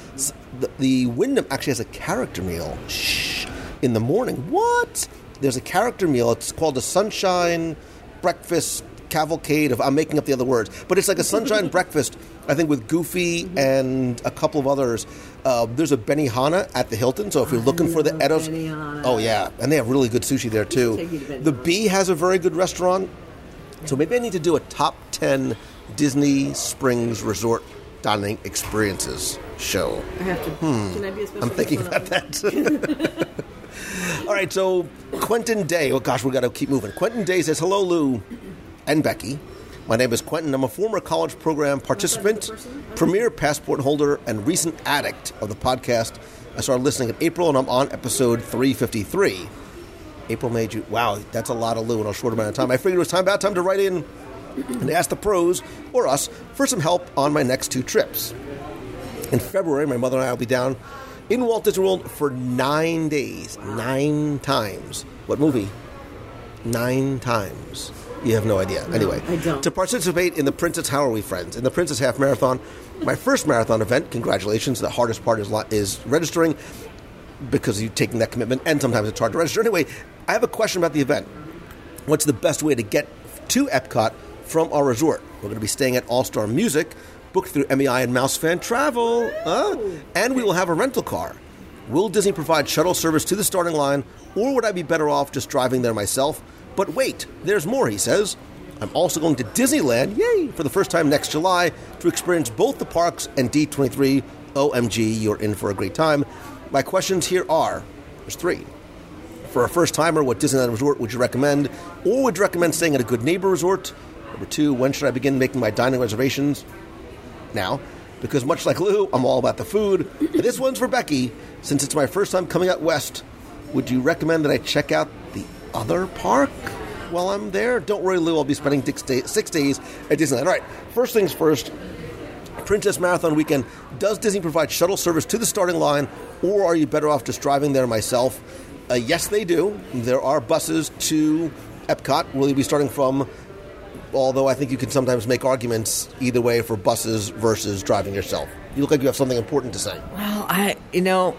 The, the Wyndham actually has a character meal. Shh. In the morning. What? There's a character meal. It's called the Sunshine Breakfast Cavalcade. Of I'm making up the other words, but it's like a sunshine <laughs> breakfast. I think with Goofy and a couple of others. Uh, there's a Benihana at the Hilton. So if you're looking for the Edos, Benihana. oh yeah, and they have really good sushi there too. to The. B has a very good restaurant. So maybe I need to do a top 10 Disney Springs Resort dining experiences show. I have to. Can I be a special I'm thinking about that. <laughs> All right, so Quentin Day. Oh gosh, we got to keep moving. Quentin Day says, "Hello, Lou and Becky. My name is Quentin. I'm a former college program participant, premier passport holder, and recent addict of the podcast. I started listening in April, and I'm on episode 353. April, May, June. Wow, that's a lot of Lou in a short amount of time. I figured it was time about time to write in and ask the pros or us for some help on my next two trips. In February, my mother and I will be down in Walt Disney World for nine days, nine times. What movie? Nine times. You have no idea. anyway, I don't. to participate in the Princess How Are We Friends in the Princess Half Marathon, my first marathon event. Congratulations! The hardest part is is registering because you're taking that commitment, and sometimes it's hard to register. Anyway, I have a question about the event. What's the best way to get to Epcot from our resort? We're going to be staying at All Star Music, booked through MEI and Mouse Fan Travel, uh, and we will have a rental car. Will Disney provide shuttle service to the starting line, or would I be better off just driving there myself? But wait, there's more, he says. I'm also going to Disneyland, yay, for the first time next July to experience both the parks and D23. OMG, you're in for a great time. My questions here are there's three. For a first timer, what Disneyland resort would you recommend? Or would you recommend staying at a good neighbor resort? Number two, when should I begin making my dining reservations? Now, because much like Lou, I'm all about the food. But this one's for Becky. Since it's my first time coming out west, would you recommend that I check out other park while I'm there? Don't worry, Lou, I'll be spending six day- six days at Disneyland. All right, first things first. Princess Marathon weekend, does Disney provide shuttle service to the starting line, or are you better off just driving there myself? Uh, yes, they do. There are buses to Epcot. Will you be starting from? Although I think you can sometimes make arguments either way for buses versus driving yourself. You look like you have something important to say. Well, I, you know,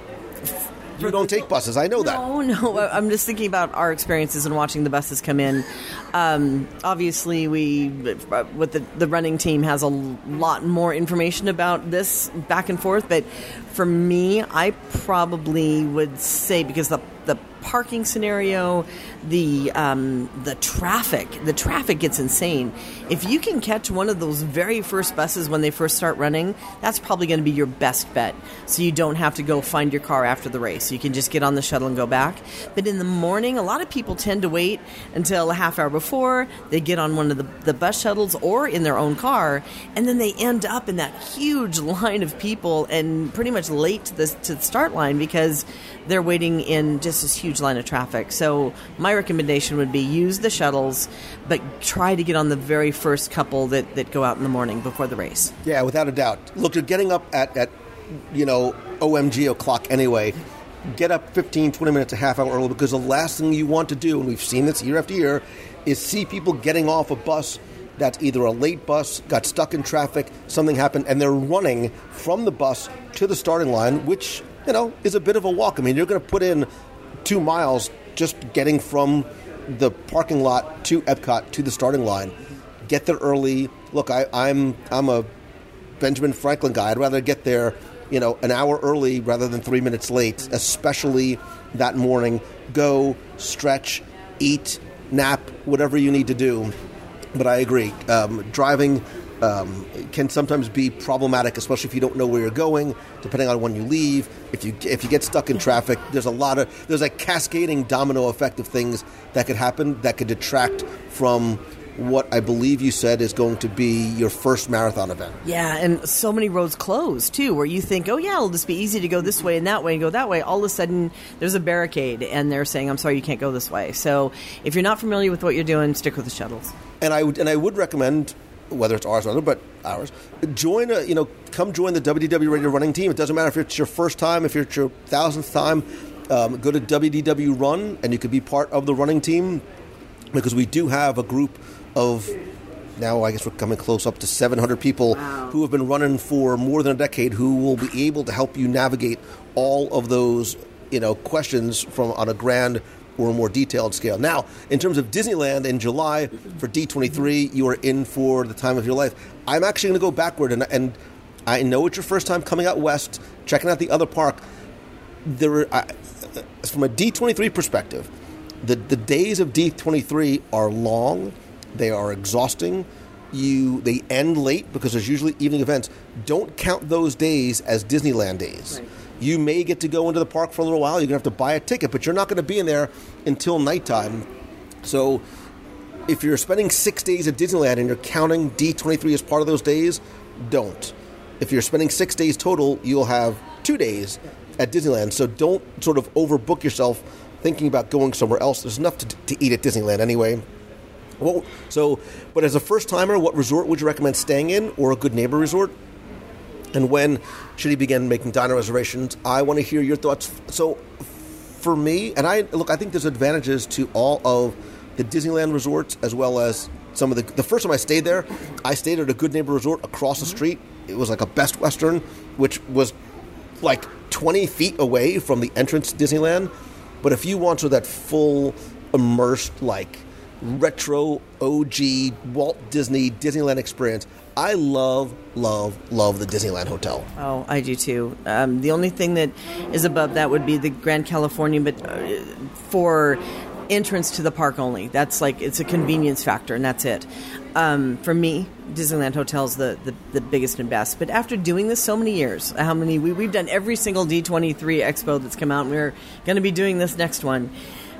You don't take buses. I know that. No, no. I'm just thinking about our experiences and watching the buses come in. Um, obviously, we with the the running team has a lot more information about this back and forth. But for me, I probably would say because the the parking scenario, the um, the traffic, the traffic gets insane. If you can catch one of those very first buses when they first start running, that's probably going to be your best bet. So you don't have to go find your car after the race. You can just get on the shuttle and go back. But in the morning, a lot of people tend to wait until a half hour before they get on one of the, the bus shuttles or in their own car, and then they end up in that huge line of people and pretty much late to the, to the start line because they're waiting in just this huge line of traffic. So my recommendation would be use the shuttles, but try to get on the very first couple that, that go out in the morning before the race. Yeah, without a doubt. Look, you're getting up at, at you know, OMG o'clock anyway. Get up 15, 20 minutes, a half hour early because the last thing you want to do, and we've seen this year after year, is see people getting off a bus that's either a late bus, got stuck in traffic, something happened, and they're running from the bus to the starting line, which, you know, is a bit of a walk. I mean, you're going to put in two miles just getting from the parking lot to Epcot to the starting line. Get there early. Look, I, I'm I'm a Benjamin Franklin guy. I'd rather get there, you know, an hour early rather than three minutes late, especially that morning. Go, stretch, eat, nap, whatever you need to do. But I agree. Um, driving um, can sometimes be problematic, especially if you don't know where you're going. Depending on when you leave, if you if you get stuck in traffic, there's a lot of there's a cascading domino effect of things that could happen that could detract from what I believe you said is going to be your first marathon event. Yeah, and so many roads closed too, where you think, oh yeah, it'll just be easy to go this way and that way and go that way. All of a sudden, there's a barricade, and they're saying, I'm sorry, you can't go this way. So if you're not familiar with what you're doing, stick with the shuttles. and I would and I would recommend whether it's ours or other, but ours. Join a you know come join the WDW Radio Running Team. It doesn't matter if it's your first time, if it's your thousandth time. Um, go to WDW Run, and you could be part of the running team because we do have a group of now I guess we're coming close up to 700 people who have been running for more than a decade who will be able to help you navigate all of those you know questions from on a grand or a more detailed scale. Now, in terms of Disneyland in July for D23, you are in for the time of your life. I'm actually going to go backward, and, and I know it's your first time coming out west, checking out the other park. There, are, I, uh, from a D23 perspective, the the days of D23 are long, they are exhausting. You they end late because there's usually evening events. Don't count those days as Disneyland days. You may get to go into the park for a little while. You're gonna have to buy a ticket, but you're not going to be in there until nighttime. So if you're spending six days at Disneyland and you're counting D23 as part of those days, don't. If you're spending six days total, you'll have two days at Disneyland. So don't sort of overbook yourself thinking about going somewhere else. There's enough to, to eat at Disneyland anyway. Well, so, but as a first timer, what resort would you recommend staying in, or a good neighbor resort? And when should he begin making diner reservations? I want to hear your thoughts. So, for me, and I look, I think there's advantages to all of the Disneyland resorts as well as some of the. The first time I stayed there, I stayed at a Good Neighbor Resort across the mm-hmm. street. It was like a Best Western, which was like 20 feet away from the entrance to Disneyland. But if you want to that full immersed, like retro OG Walt Disney Disneyland experience, I love, love, love the Disneyland Hotel. Oh, I do too. Um, the only thing that is above that would be the Grand California, but uh, for entrance to the park only. That's like it's a convenience factor, and that's it. Um, for me, Disneyland Hotel is the, the, the biggest and best. But after doing this so many years, how many we, we've done every single D23 expo that's come out, and we're going to be doing this next one.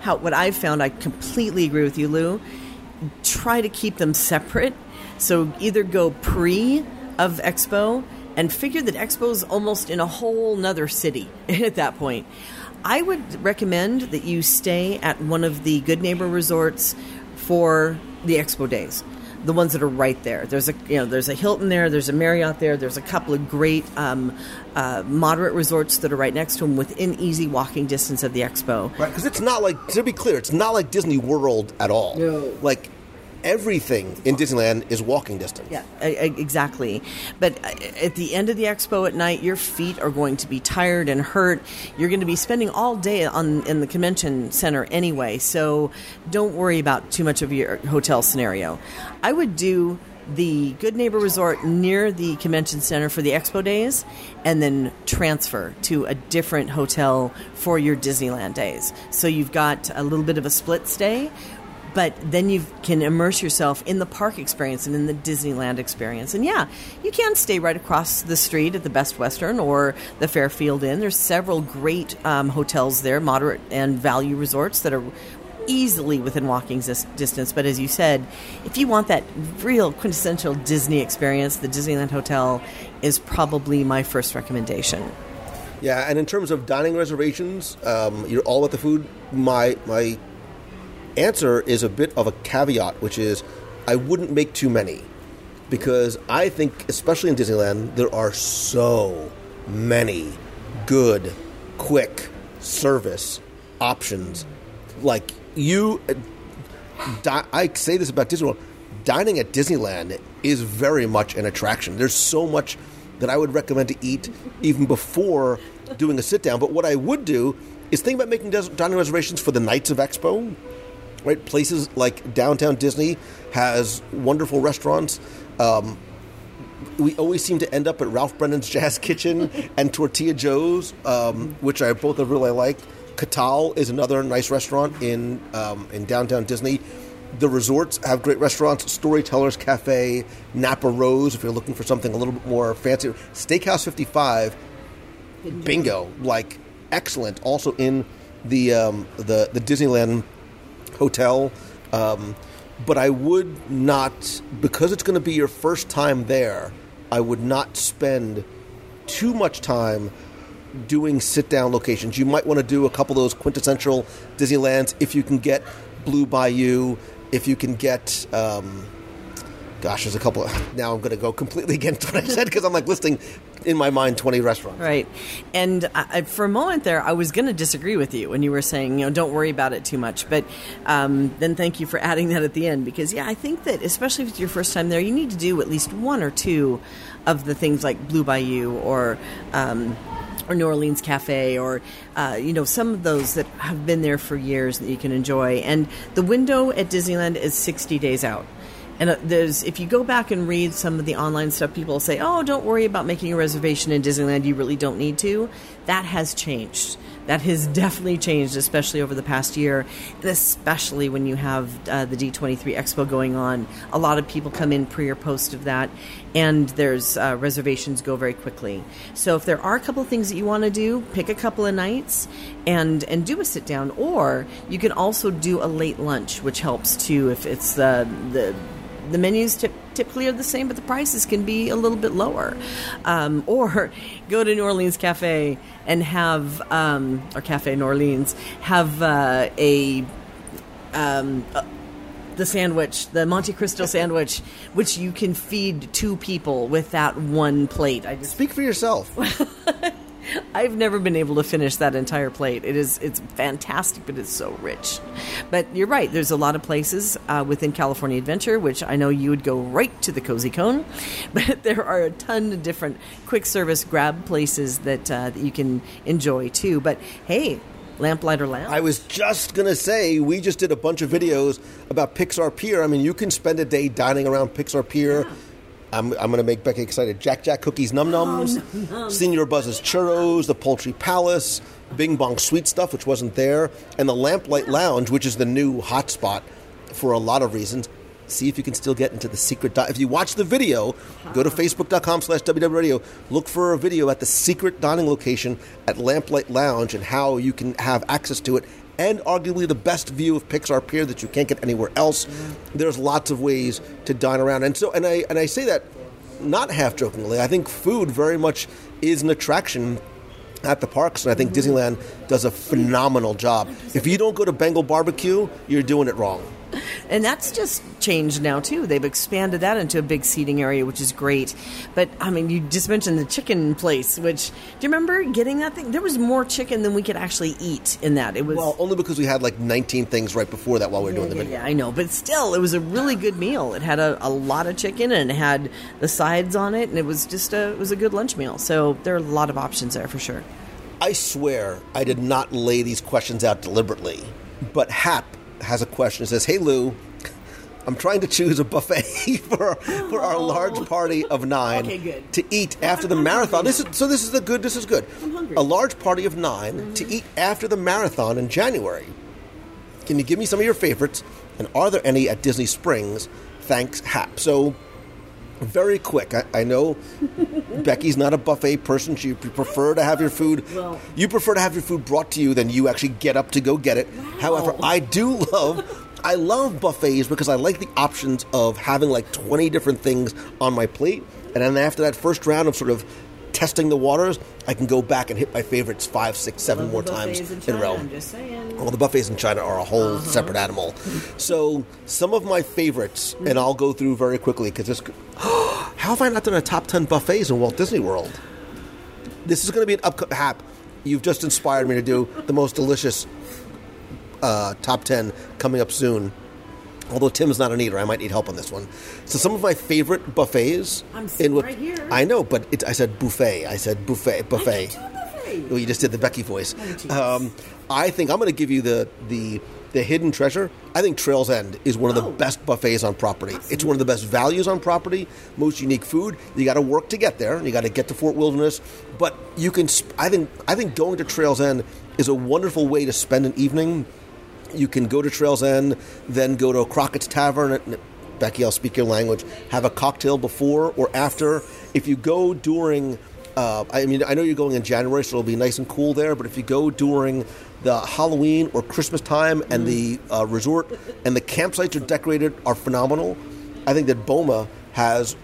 How what I've found, I completely agree with you, Lou. Try to keep them separate. So either go pre of expo and figure that expo is almost in a whole nother city <laughs> at that point. I would recommend that you stay at one of the Good Neighbor resorts for the expo days. The ones that are right there. There's a you know there's a Hilton there. There's a Marriott there. There's a couple of great um, uh, moderate resorts that are right next to them within easy walking distance of the expo. Right, because it's not like to be clear, it's not like Disney World at all. No. Like everything in Disneyland is walking distance. Yeah, exactly. But uh, at the end of the expo at night, your feet are going to be tired and hurt. You're going to be spending all day on in the convention center anyway, so don't worry about too much of your hotel scenario. I would do the Good Neighbor Resort near the convention center for the expo days, and then transfer to a different hotel for your Disneyland days. So you've got a little bit of a split stay but then you can immerse yourself in the park experience and in the Disneyland experience. And yeah, you can stay right across the street at the Best Western or the Fairfield Inn. There's several great um, hotels there, moderate and value resorts that are easily within walking dis- distance. But as you said, if you want that real quintessential Disney experience, the Disneyland Hotel is probably my first recommendation. Yeah, and in terms of dining reservations, um, you're all about the food. My my answer is a bit of a caveat, which is I wouldn't make too many because I think, especially in Disneyland, there are so many good, quick service options. Like you, di- I say this about Disney World. Dining at Disneyland is very much an attraction. There's so much that I would recommend to eat even before doing a sit down. But what I would do is think about making dining reservations for the nights of Expo right? Places like downtown Disney has wonderful restaurants. Um, we always seem to end up at Ralph Brennan's <laughs> Jazz Kitchen and Tortilla Joe's, um, which I both have really liked. Catal is another nice restaurant in um, in downtown Disney. The resorts have great restaurants. Storytellers Cafe, Napa Rose, if you're looking for something a little bit more fancy. Steakhouse 55, bingo, like excellent. Also in the um, the the Disneyland hotel. Um, but I would not, because it's going to be your first time there, I would not spend too much time doing sit down locations. You might want to do a couple of those quintessential Disneylands if you can get Blue Bayou, if you can get. Um, gosh, there's a couple. Of, <laughs> now I'm going to go completely against what I said because I'm like listing in my mind 20 restaurants. Right. And I, for a moment there, I was going to disagree with you when you were saying, you know, don't worry about it too much. But um, then thank you for <laughs> adding that at the end because, yeah, I think that especially if it's your first time there, you need to do at least one or two of the things like Blue Bayou or. Um, or New Orleans Cafe, or uh, you know some of those that have been there for years that you can enjoy. And the window at Disneyland is sixty days out. And uh, there's, if you go back and read some of the online stuff, people say, "Oh, don't worry about making a reservation in Disneyland. You really don't need to." That has changed. that has <laughs> definitely changed, especially over the past year, and especially when you have uh, the D23 Expo going on. A lot of people come in pre or post of that, and there's uh, reservations go very quickly. So if there are a couple of things that you want to do, pick a couple of nights and and do a sit down, or you can also do a late lunch, which helps too if it's the the the menus tip, typically are the same, but the prices can be a little bit lower. Um, <laughs> or go to New Orleans Cafe and have, um, or Cafe New Orleans, have uh, a. Um, uh, the sandwich, the Monte Cristo sandwich, which you can feed two people with that one plate. I just Speak for yourself. <laughs> I've never been able to finish that entire plate. It is it's fantastic, but it's so rich. But you're right. There's a lot of places uh, within California Adventure, which I know you would go right to the Cozy Cone, <laughs> but there are a ton of different quick service grab places that uh, that you can enjoy too. But hey. Lamplighter Lounge. I was just gonna say we just did a bunch of videos about Pixar Pier. I mean, you can spend a day dining around Pixar Pier. I'm, I'm gonna make Becky excited. Jack Jack cookies, oh, num nums, Señor Buzz's churros, the Poultry Palace, Bing Bong sweet stuff, which wasn't there, and the Lamplight Lounge, which is the new hotspot for a lot of reasons. See if you can still get into the secret. If you watch the video, go to facebook.com slash WW Radio. Look for a video at the secret dining location at Lamplight Lounge and how you can have access to it and arguably the best view of Pixar Pier that you can't get anywhere else. There's lots of ways to dine around. And so and I and I say that not half jokingly. I think food very much is an attraction at the parks, and I think mm-hmm. Disneyland does a phenomenal job. If you don't go to Bengal Barbecue, you're doing it wrong. <laughs> And that's just changed now too. They've expanded that into a big seating area, which is great. But I mean, you just mentioned the chicken place, which do you remember getting that thing? There was more chicken than we could actually eat in that. It was Well, only because we had like 19 things right before that while we were doing the yeah, video. yeah, I know, but still, it was a really good meal. It had a, a lot of chicken and it had the sides on it, and it was just a it was a good lunch meal. So there are a lot of options there for sure. I swear I did not lay these questions out deliberately, but Hap has a question. It says, "Hey Lou, I'm trying to choose a buffet <laughs> for for our large oh. party of nine Okay, to eat after the marathon. This is so. This is the good. This is good. I'm hungry. A large party of 9 mm-hmm. to eat after the marathon in January. Can you give me some of your favorites? And are there any at Disney Springs? Thanks, Hap. So." Very quick. I, I know Becky's not a buffet person. She prefer to have your food. Well- you prefer to have your food brought to you than you actually get up to go get it. However, I do love. I love buffets because I like the options of having like 20 different things on my plate. And then after that first round of sort of testing the waters, I can go back and hit my favorites five, six, seven more times in a row. I'm just saying. Well, the buffets in China are a whole separate animal. So, some of my favorites, and I'll go through very quickly because this. <gasps> How have I not done a top 10 buffets in Walt Disney World? This is going to be an up. Hap, you've just inspired me to do the most delicious uh, top 10 coming up soon. Although Tim's not an eater, I might need help on this one. So, some of my favorite buffets. I'm sitting in what- right here. I know, but it, I said buffet. I said buffet. Buffet. Oh, you just did the Becky voice. jeez. Um, I think I'm going to give you the the the hidden treasure. I think Trails End is one of the Oh. best buffets on property. It's one of the best values on property, most unique food. You got to work to get there. You got to get to Fort Wilderness, but you can. sp- I think I think going to Trails End is a wonderful way to spend an evening. You can go to Trails End, then go to Crockett's Tavern. Becky, I'll speak your language. Have a cocktail before or after. If you go during, uh, I mean, I know you're going in January, so it'll be nice and cool there. But if you go during the Halloween or Christmas time, and the uh, resort and the campsites are decorated are phenomenal. I think that Boma has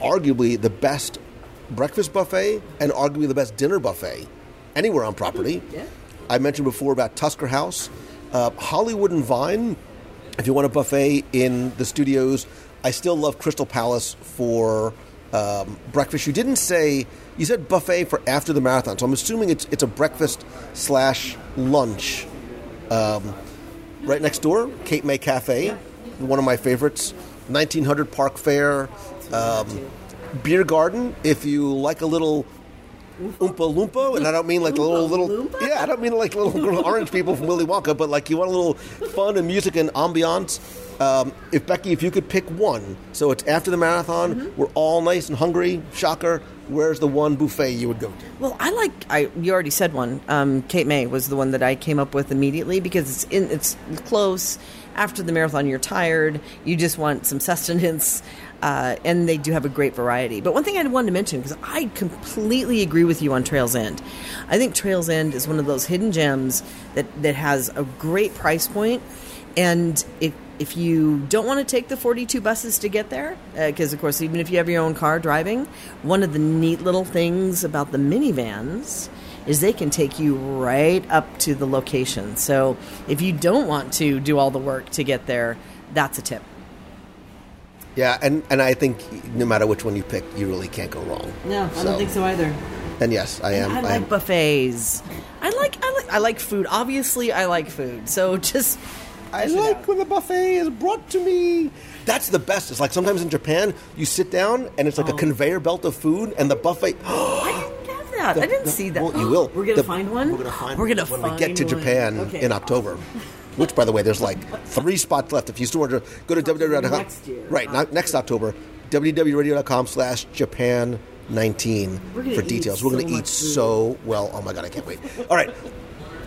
arguably the best breakfast buffet and arguably the best dinner buffet anywhere on property. Yeah. I mentioned before about Tusker House, uh, Hollywood and Vine. If you want a buffet in the studios, I still love Crystal Palace for um, breakfast. You didn't say you said buffet for after the marathon, so I'm assuming it's it's a breakfast slash lunch. Um, right next door, Cape May Cafe, one of my favorites. 1900 Park Fair, um, beer garden. If you like a little Oompa Loompa, and I don't mean like the little little yeah, I don't mean like little, little orange people from Willy Wonka, but like you want a little fun and music and ambiance. Um, if Becky, if you could pick one, so it's after the marathon, we're all nice and hungry. Shocker, where's the one buffet you would go to? Well, I like. I you already said one. Um, Cape May was the one that I came up with immediately because it's in. It's close. After the marathon, you're tired. You just want some sustenance, uh, and they do have a great variety. But one thing I wanted to mention because I completely agree with you on Trails End. I think Trails End is one of those hidden gems that that has a great price point. and if if you don't want to take the 42 buses to get there, because of course, even if you have your own car driving, one of the neat little things about the minivans is they can take you right up to the location. So if you don't want to do all the work to get there, that's a tip. Yeah, and, and I think no matter which one you pick, you really can't go wrong. No, I don't think so either. And yes, I am. I I like am. buffets. I like I like I like food. Obviously, I like food. So <laughs> just I like out. when the buffet is brought to me. That's the best. It's like sometimes in Japan, you sit down and it's like a oh. conveyor belt of food, and the buffet. <gasps> I didn't have that. I didn't see that. Well, you will. <gasps> We're gonna The- find one. We're gonna find. We're gonna when find we get to one. Japan Okay. in October. <laughs> Which, by the way, there's like three spots left. If you still want to go to www.com, next year. right? Not next October. WDWRadio.com/slash Japan 19 for details. We're going to eat much food. so well. Oh my god, I can't wait. All right,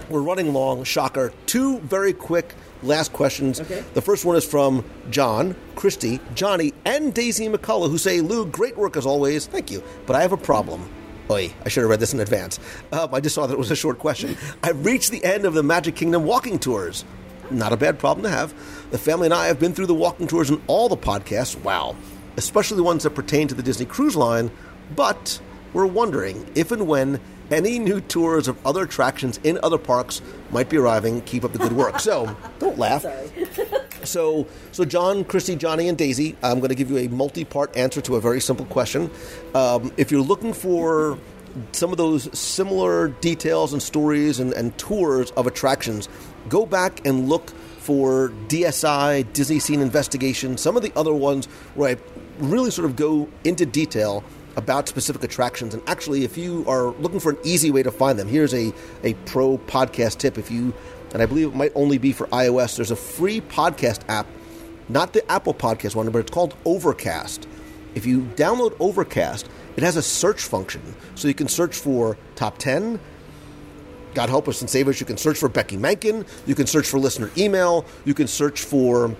we're running long. Shocker. Two very quick last questions. Okay. The first one is from John, Christy, Johnny, and Daisy McCullough, who say, Lou, great work as always. Thank you. But I have a problem. Oy, I should have read this in advance. Um, I just saw that it was a short question. <laughs> I've reached the end of the Magic Kingdom walking tours. Not a bad problem to have. The family and I have been through the walking tours in all the podcasts. Wow. Especially the ones that pertain to the Disney Cruise Line. But we're wondering if and when any new tours of other attractions in other parks might be arriving. Keep up the good work. So, <laughs> don't laugh. <laughs> So, so John, Christy, Johnny, and Daisy, I'm going to give you a multi-part answer to a very simple question. Um, if you're looking for some of those similar details and stories and, and tours of attractions, go back and look for DSI, Disney Scene Investigation, some of the other ones where I really sort of go into detail about specific attractions. And actually, if you are looking for an easy way to find them, here's a, a pro podcast tip. If you, and I believe it might only be for iOS, there's a free podcast app, not the Apple Podcast one, but it's called Overcast. If you download Overcast, it has a search function. So you can search for top 10, God help us and save us. You can search for Becky Mankin. You can search for listener email. You can search for um,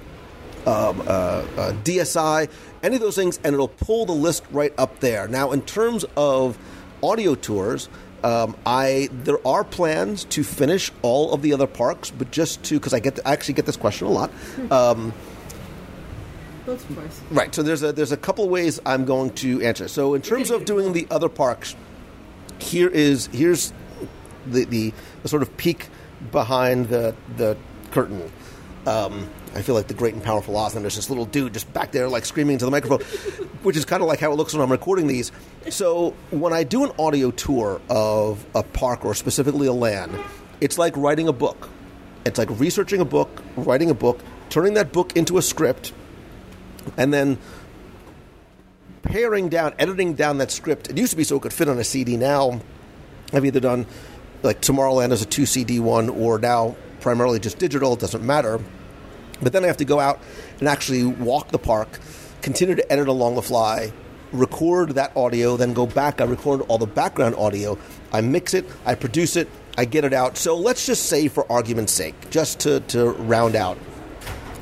uh, uh, DSI, any of those things, and it'll pull the list right up there. Now, in terms of audio tours, um, I there are plans to finish all of the other parks, but just to because I get I actually get this question a lot. Um, Right. So there's a there's a couple ways I'm going to answer. So in terms of doing the other parks, here is here's the the, the sort of peek behind the the curtain. Um, I feel like the great and powerful Oz, and there's this little dude just back there, like screaming into the microphone, <laughs> which is kind of like how it looks when I'm recording these. So when I do an audio tour of a park or specifically a land, it's like writing a book. It's like researching a book, writing a book, turning that book into a script, and then paring down, editing down that script. It used to be so it could fit on a CD. Now, I've either done like Tomorrowland is a two CD one, or now primarily just digital. It doesn't matter. But then I have to go out and actually walk the park, continue to edit along the fly, record that audio, then go back. I record all the background audio. I mix it, I produce it, I get it out. So let's just say, for argument's sake, just to, to round out,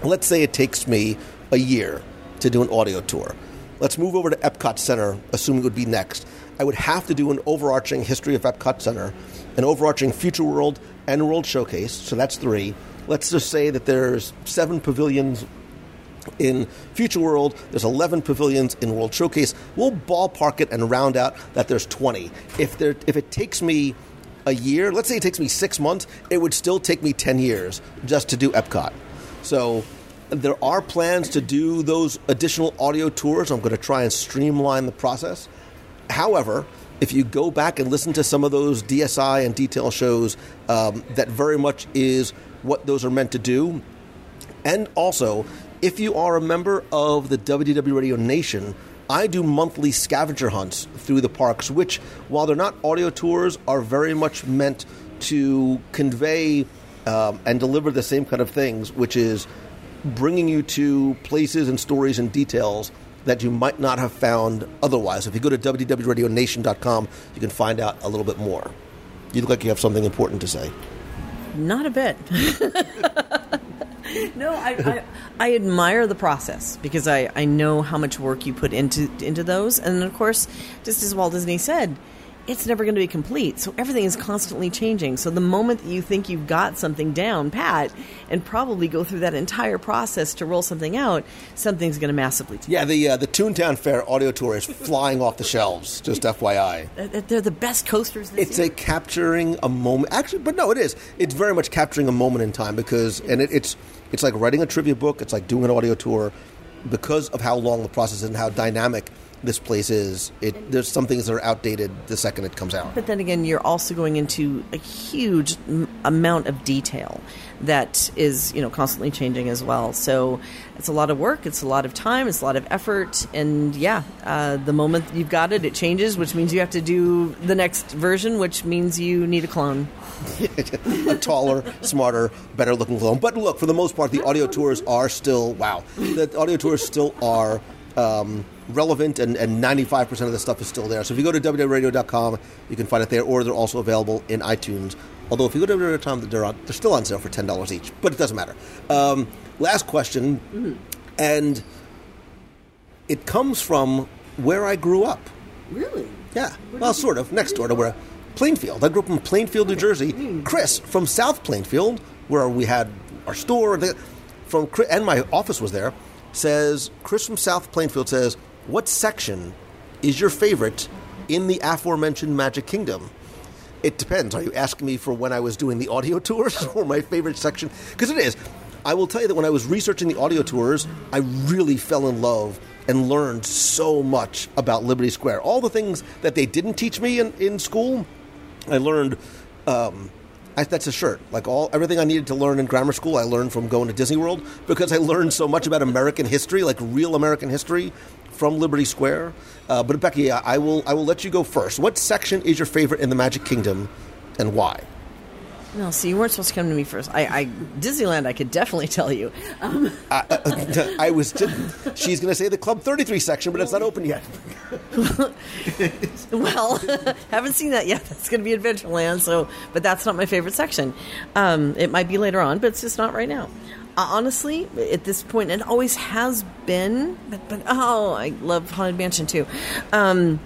let's say it takes me a year to do an audio tour. Let's move over to Epcot Center, assuming it would be next. I would have to do an overarching history of Epcot Center, an overarching Future World and World Showcase, so that's three. Let's just say that there's seven pavilions in Future World, there's 11 pavilions in World Showcase. We'll ballpark it and round out that there's 20. If there, if it takes me a year, let's say it takes me six months, it would still take me 10 years just to do Epcot. So there are plans to do those additional audio tours. I'm going to try and streamline the process. However, if you go back and listen to some of those DSI and detail shows, um, that very much is what those are meant to do. And also, if you are a member of the WDW Radio Nation, I do monthly scavenger hunts through the parks, which, while they're not audio tours, are very much meant to convey um, and deliver the same kind of things, which is bringing you to places and stories and details that you might not have found otherwise. If you go to WDWRadioNation.com, you can find out a little bit more. You look like you have something important to say. Not a bit. <laughs> no, I, I, I admire the process because I, I know how much work you put into into those, and of course, just as Walt Disney said, it's never going to be complete. So everything is constantly changing. So the moment that you think you've got something down pat, and probably go through that entire process to roll something out, something's going to massively change. Yeah, the uh, the Toontown Fair audio tour is flying off the shelves. Just FYI. They're the best coasters. This It's year. a capturing a moment. Actually, but no, it is. It's very much capturing a moment in time because, and it, it's it's like writing a trivia book. It's like doing an audio tour because of how long the process is and how dynamic this place is. It there's some things that are outdated the second it comes out. But then again, you're also going into a huge m- amount of detail that is, you know, constantly changing as well. So it's a lot of work, it's a lot of time, it's a lot of effort, and yeah, uh, the moment you've got it, it changes, which means you have to do the next version, which means you need a clone. <laughs> a taller, smarter, better looking clone. But look, for the most part, the audio tours are still wow. The audio tours still are um, relevant, and, and 95% of the stuff is still there. So if you go to WDWRadio.com, you can find it there, or they're also available in iTunes. Although if you go to www.com, they're, on, they're still on sale for $10 each, but it doesn't matter. Um, last question, and it comes from where I grew up. Really? Yeah, well, sort of. Next door to where Plainfield. I grew up in Plainfield, New Jersey. Chris from South Plainfield, where we had our store, from and my office was there. Says Chris from South Plainfield says, "What section is your favorite in the aforementioned Magic Kingdom?" It depends. Are you asking me for when I was doing the audio <laughs> tours or my favorite section? Because it is. I will tell you that when I was researching the audio tours, I really fell in love and learned so much about Liberty Square. All the things that they didn't teach me in, in school, I learned. Um, I, that's a shirt. Like all everything I needed to learn in grammar school, I learned from going to Disney World because I learned so much about American history, like real American history, from Liberty Square. Uh, but Becky, I I will I will let you go first. What section is your favorite in the Magic Kingdom, and why? No, see, you weren't supposed to come to me first. I, I Disneyland, I could definitely <laughs> tell you. Um, I was. Just, she's going to say the Club Thirty Three section, but it's not open yet. <laughs> Well, <laughs> haven't seen that yet. That's going to be Adventureland. So, but that's not my favorite section. Um, it might be later on, but it's just not right now. Uh, honestly, at this point, it always has been. But, but oh, I love Haunted Mansion too. Um,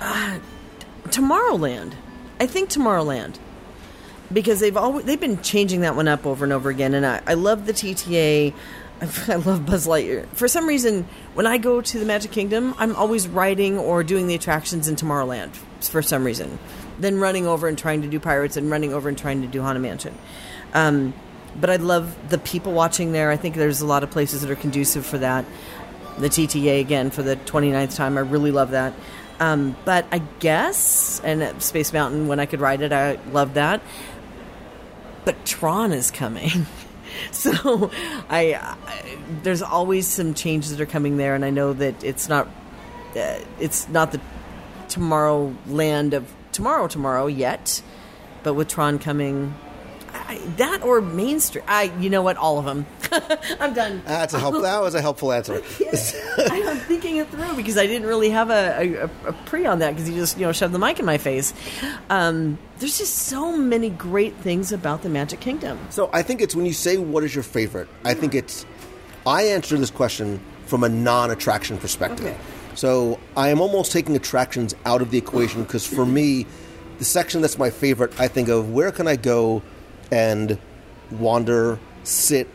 uh, Tomorrowland. I think Tomorrowland because they've always they've been changing that one up over and over again, and I, I love the TTA. <laughs> I love Buzz Lightyear. For some reason, when I go to the Magic Kingdom, I'm always riding or doing the attractions in Tomorrowland for some reason. Then running over and trying to do Pirates and running over and trying to do Haunted Mansion. Um, but I love the people watching there. I think there's a lot of places that are conducive for that. The TTA again for the 29th time. I really love that. Um, but I guess, and Space Mountain, when I could ride it, I loved that. But Tron is coming. <laughs> So I, I there's always some changes that are coming there, and I know that it's not uh, it's not the tomorrow land of tomorrow tomorrow yet, but with Tron coming, I, that or Main Street, I you know what, all of them. <laughs> I'm done. That's a help. That was a helpful answer. <laughs> I'm thinking it through because I didn't really have a, a, a pre on that because you just you know shoved the mic in my face. Um, there's just so many great things about the Magic Kingdom. So I think it's when you say what is your favorite. I think it's. I answer this question from a non-attraction perspective. Okay. So I am almost taking attractions out of the equation because for me, the section that's my favorite, I think of where can I go and wander, sit,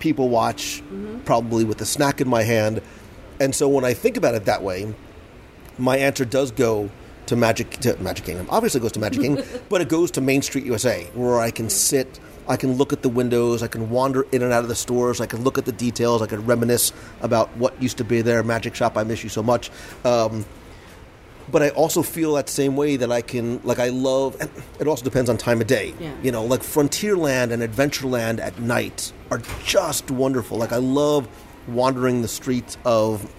people watch, probably with a snack in my hand. And so when I think about it that way, my answer does go to Magic to Magic Kingdom. Obviously, it goes to Magic Kingdom, <laughs> but it goes to Main Street USA, where I can sit, I can look at the windows, I can wander in and out of the stores, I can look at the details, I can reminisce about what used to be there. Magic Shop, I miss you so much. Um, but I also feel that same way that I can, like, I love, and it also depends on time of day. Yeah. You know, like Frontierland and Adventureland at night are just wonderful. Like, I love wandering the streets of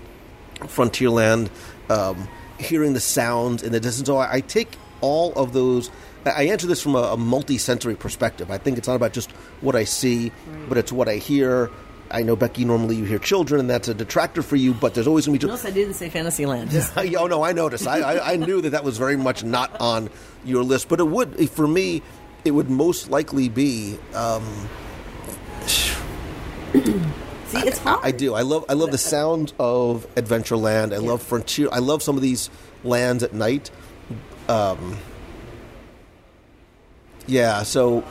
Frontierland, um, hearing the sounds in the distance. So I, I take all of those. I answer this from a, a multi-sensory perspective. I think it's not about just what I see, but it's what I hear, I know Becky. Normally, you hear children, and that's a detractor for you. But there's always going to be. Notice I didn't say Fantasyland. Just <laughs> oh no, I noticed. I, I, I knew that that was very much not on your list, but it would for me. It would most likely be. Um, <clears throat> see, it's hard. I do. I love. I love the sound of Adventureland. I love Frontier. I love some of these lands at night. Um, yeah. So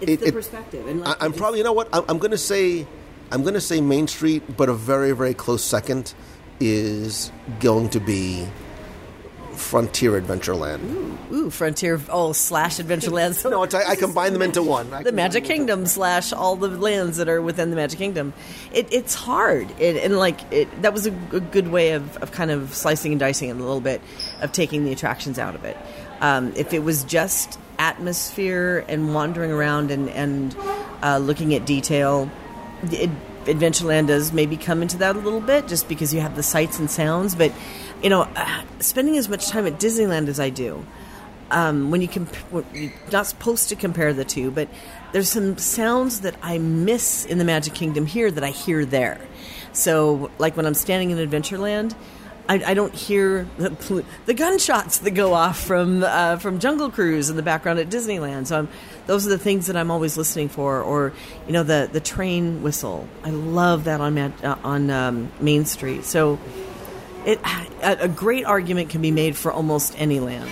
It's it- the it- perspective. And I, like, I'm probably. You know what? I'm, I'm going to say. I'm going to say Main Street, but a very very close second is going to be Frontier Adventureland. Ooh, Frontier, oh, slash Adventureland. <laughs> No, it's, I, I combine them into one. I the Magic them Kingdom slash all the lands that are within the Magic Kingdom. It, it's hard, it, and like it, that was a, a good way of, of kind of slicing and dicing it a little bit, of taking the attractions out of it. Um, if it was just atmosphere and wandering around and and uh, looking at detail, Adventureland does maybe come into that a little bit, just because you have the sights and sounds. But you know, uh, spending as much time at Disneyland as I do, um, when you comp- you're not supposed to compare the two, but there's some sounds that I miss in the Magic Kingdom here that I hear there. So, like when I'm standing in Adventureland, I, I don't hear the, the gunshots that go off from uh, from Jungle Cruise in the background at Disneyland. So, I'm, those are the things that I'm always listening for. Or, you know, the the train whistle. I love that on uh, on um, Main Street. So, it a, a great argument can be made for almost any land.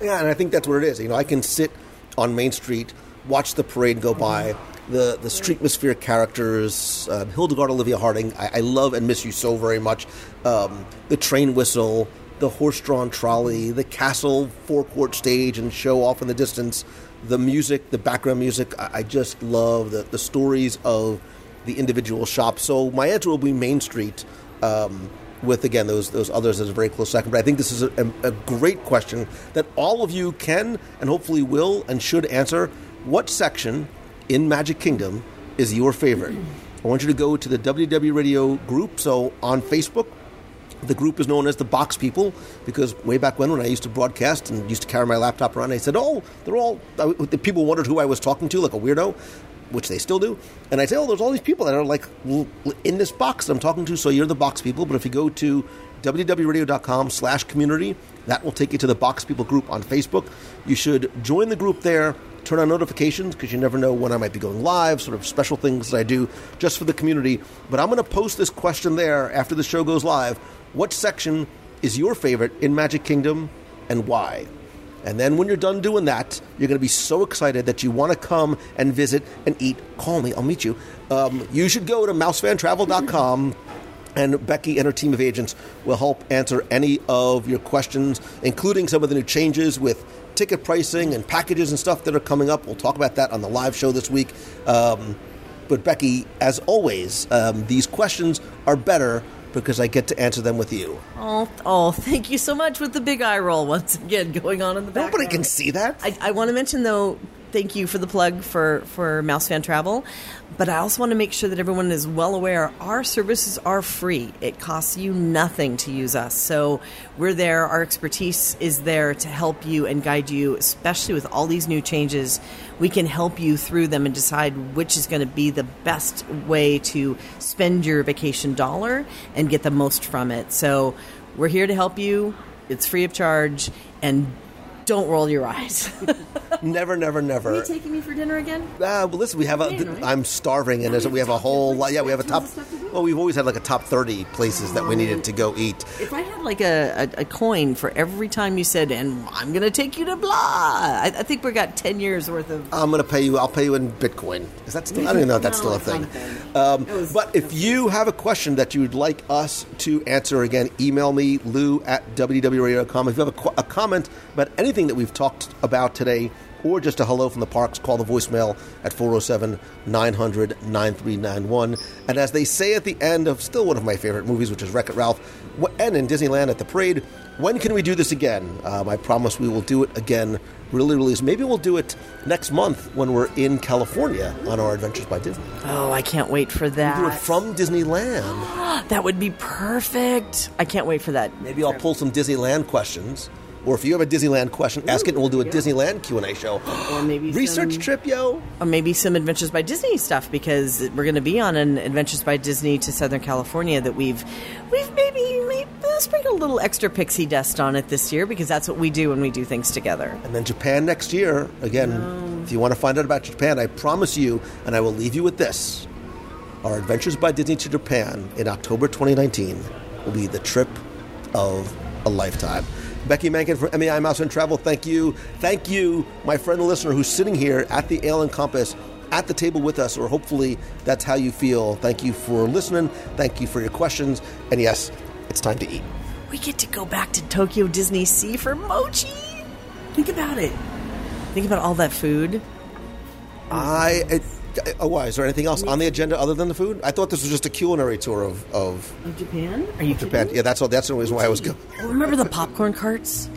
Yeah, and I think that's what it is. You know, I can sit on Main Street, watch the parade go by, the the Streetmosphere characters, uh, Hildegard Olivia Harding. I, I love and miss you so very much. Um, the train whistle, the horse-drawn trolley, the castle forecourt stage and show off in the distance, the music, the background music. I, I just love the the stories of the individual shops. So my answer will be Main Street. Um, with again those those others as a very close second. But I think this is a, a great question that all of you can and hopefully will and should answer. What section in Magic Kingdom is your favorite? I want you to go to the WDW Radio group. So on Facebook, the group is known as the Box People because way back when, when I used to broadcast and used to carry my laptop around, I said, "Oh, they're all." The people wondered who I was talking to, like a weirdo, which they still do. And I say, "Oh, there's all these people that are like in this box that I'm talking to." So you're the Box People. But if you go to WDWRadio.com/community, that will take you to the Box People group on Facebook. You should join the group there. Turn on notifications because you never know when I might be going live, sort of special things that I do just for the community. But I'm going to post this question there after the show goes live. What section is your favorite in Magic Kingdom and why? And then when you're done doing that, you're going to be so excited that you want to come and visit and eat. Call me, I'll meet you. Um, you should go to mousefantravel.com. And Becky and her team of agents will help answer any of your questions, including some of the new changes with ticket pricing and packages and stuff that are coming up. We'll talk about that on the live show this week. Um, but Becky, as always, um, these questions are better because I get to answer them with you. Oh, oh, thank you so much with the big eye roll once again going on in the background. Nobody can see that. I, I want to mention though, thank you for the plug for for Mouse Fan Travel, but I also want to make sure that everyone is well aware our services are free. It costs you nothing to use us, so we're there. Our expertise is there to help you and guide you, especially with all these new changes. We can help you through them and decide which is going to be the best way to spend your vacation dollar and get the most from it. So we're here to help you. It's free of charge and don't roll your eyes. <laughs> never, never, never. Are you taking me for dinner again? Uh, well, listen, we have a. Yeah, right? I'm starving, and there's, we have a whole lot. Yeah, we have a top. Tons of stuff to do. Well, we've always had like a top 30 places that we needed to go eat. If I had like a, a, a coin for every time you said, and I'm going to take you to blah, I, I think we got 10 years worth of. I'm going to pay you. I'll pay you in Bitcoin. Is that still? I don't even know if that's No, still a thing. not a thing. Um, was- but if you have a question that you'd like us to answer, again, email me lou at www.com. If you have a, a comment about anything that we've talked about today, or just a hello from the parks, call the voicemail at 407 900 9391. And as they say at the end of still one of my favorite movies, which is Wreck It Ralph, and in Disneyland at the parade, when can we do this again? Um, I promise we will do it again really, really soon. Maybe we'll do it next month when we're in California on our Adventures by Disney. Oh, I can't wait for that. Do it from Disneyland. <gasps> that would be perfect. I can't wait for that. Maybe I'll pull some Disneyland questions Or if you have a Disneyland question, ask it, and we'll do a Disneyland Q and A show. Or maybe <gasps> Research some- trip, yo. or maybe some Adventures by Disney stuff because we're going to be on an Adventures by Disney to Southern California that we've we've maybe, maybe sprinkled a little extra pixie dust on it this year because that's what we do when we do things together. And then Japan next year. Again, if you want to find out about Japan, I promise you, and I will leave you with this: our Adventures by Disney to Japan in October 2019 will be the trip of a lifetime. Becky Mankin from MEI Mouse Fan Travel, thank you. Thank you, my friend and listener who's sitting here at the Ale and Compass at the table with us, or hopefully that's how you feel. Thank you for listening. Thank you for your questions. And yes, it's time to eat. We get to go back to Tokyo Disney Sea for mochi. Think about it. Think about all that food. I. It, oh, why? Is there anything else on the agenda other than the food? I thought this was just a culinary tour of, of Of Japan? Are you Japan. kidding? Yeah, that's all. That's the reason why I was going. Remember the popcorn carts?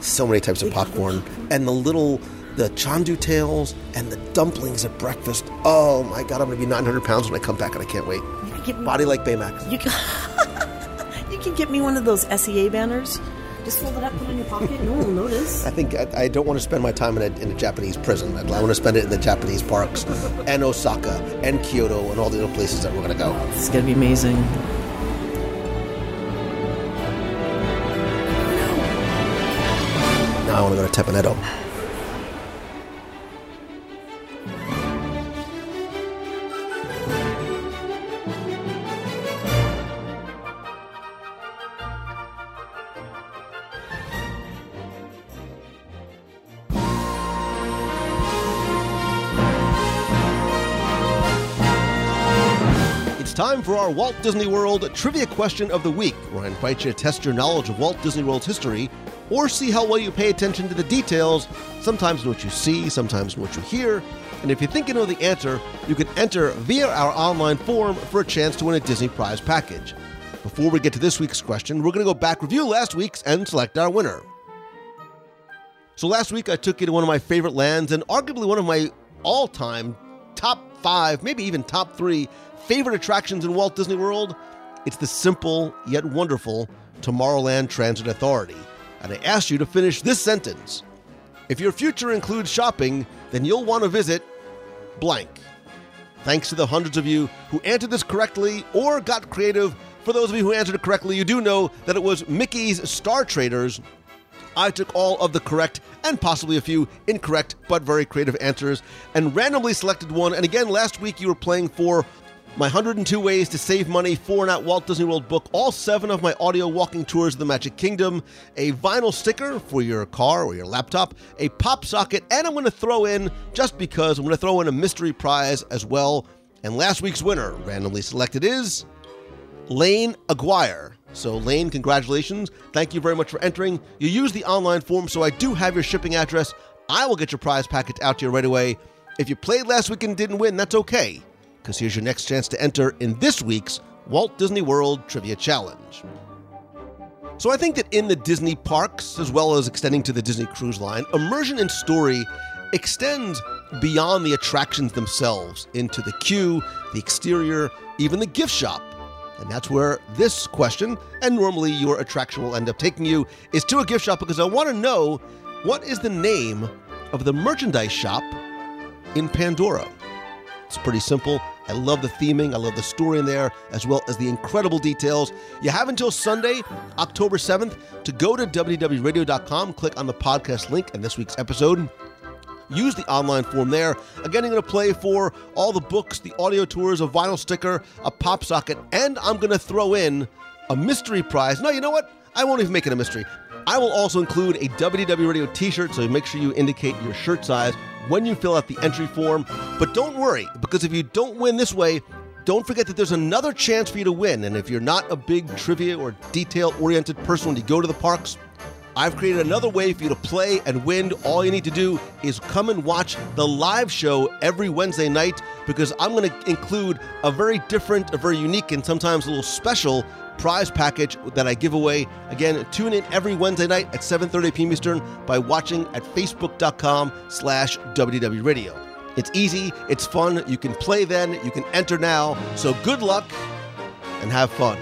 So many types of popcorn and the little the chandu tails and the dumplings at breakfast. Oh my god, I'm going to be 900 pounds when I come back, and I can't wait. You can get me, Body like Baymax. You can, <laughs> you can get me one of those SEA banners. Just fold it up, put it in your pocket. No one will notice. I think I, I don't want to spend my time in a, in a Japanese prison. I, I want to spend it in the Japanese parks <laughs> and Osaka and Kyoto and all the other places that we're going to go. It's gonna be amazing. Now I want to go to Teppan Edo. Our Walt Disney World Trivia Question of the Week, where I invite you to test your knowledge of Walt Disney World's history or see how well you pay attention to the details, sometimes in what you see, sometimes in what you hear. And if you think you know the answer, you can enter via our online form for a chance to win a Disney Prize package. Before we get to this week's question, we're going to go back, review last week's, and select our winner. So last week I took you to one of my favorite lands and arguably one of my all-time top five, maybe even top three favorite attractions in Walt Disney World. It's the simple yet wonderful Tomorrowland Transit Authority. And I ask you to finish this sentence. If your future includes shopping, then you'll want to visit blank. Thanks to the hundreds of you who answered this correctly or got creative. For those of you who answered it correctly, you do know that it was Mickey's Star Traders I took all of the correct and possibly a few incorrect but very creative answers and randomly selected one. And again, last week you were playing for my 102 Ways to Save Money for at Walt Disney World book, all seven of my audio walking tours of the Magic Kingdom, a vinyl sticker for your car or your laptop, a pop socket, and I'm going to throw in, just because, I'm going to throw in a mystery prize as well. And last week's winner, randomly selected, is Lane Aguirre. So, Lane, congratulations. Thank you very much for entering. You used the online form, so I do have your shipping address. I will get your prize package out to you right away. If you played last week and didn't win, that's okay, because here's your next chance to enter in this week's Walt Disney World Trivia Challenge. So, I think that in the Disney parks, as well as extending to the Disney Cruise Line, immersion in story extends beyond the attractions themselves into the queue, the exterior, even the gift shop. And that's where this question, and normally your attraction will end up taking you, is to a gift shop because I want to know what is the name of the merchandise shop in Pandora. It's pretty simple. I love the theming, I love the story in there, as well as the incredible details. You have until Sunday, October 7th, to go to WDWRadio.com, click on the podcast link in this week's episode, use the online form there. Again, I'm going to play for all the books, the audio tours, a vinyl sticker, a pop socket, and I'm going to throw in a mystery prize. No, you know what? I won't even make it a mystery. I will also include a WDW Radio t shirt, so make sure you indicate your shirt size when you fill out the entry form. But don't worry, because if you don't win this way, don't forget that there's another chance for you to win. And if you're not a big trivia or detail oriented person when you go to the parks, I've created another way for you to play and win. All you need to do is come and watch the live show every Wednesday night because I'm going to include a very different, a very unique, and sometimes a little special prize package that I give away. Again, tune in every Wednesday night at 7:30 p.m. Eastern by watching at facebook.com slash WDW Radio. It's easy, it's fun, you can play then, you can enter now. So good luck and have fun.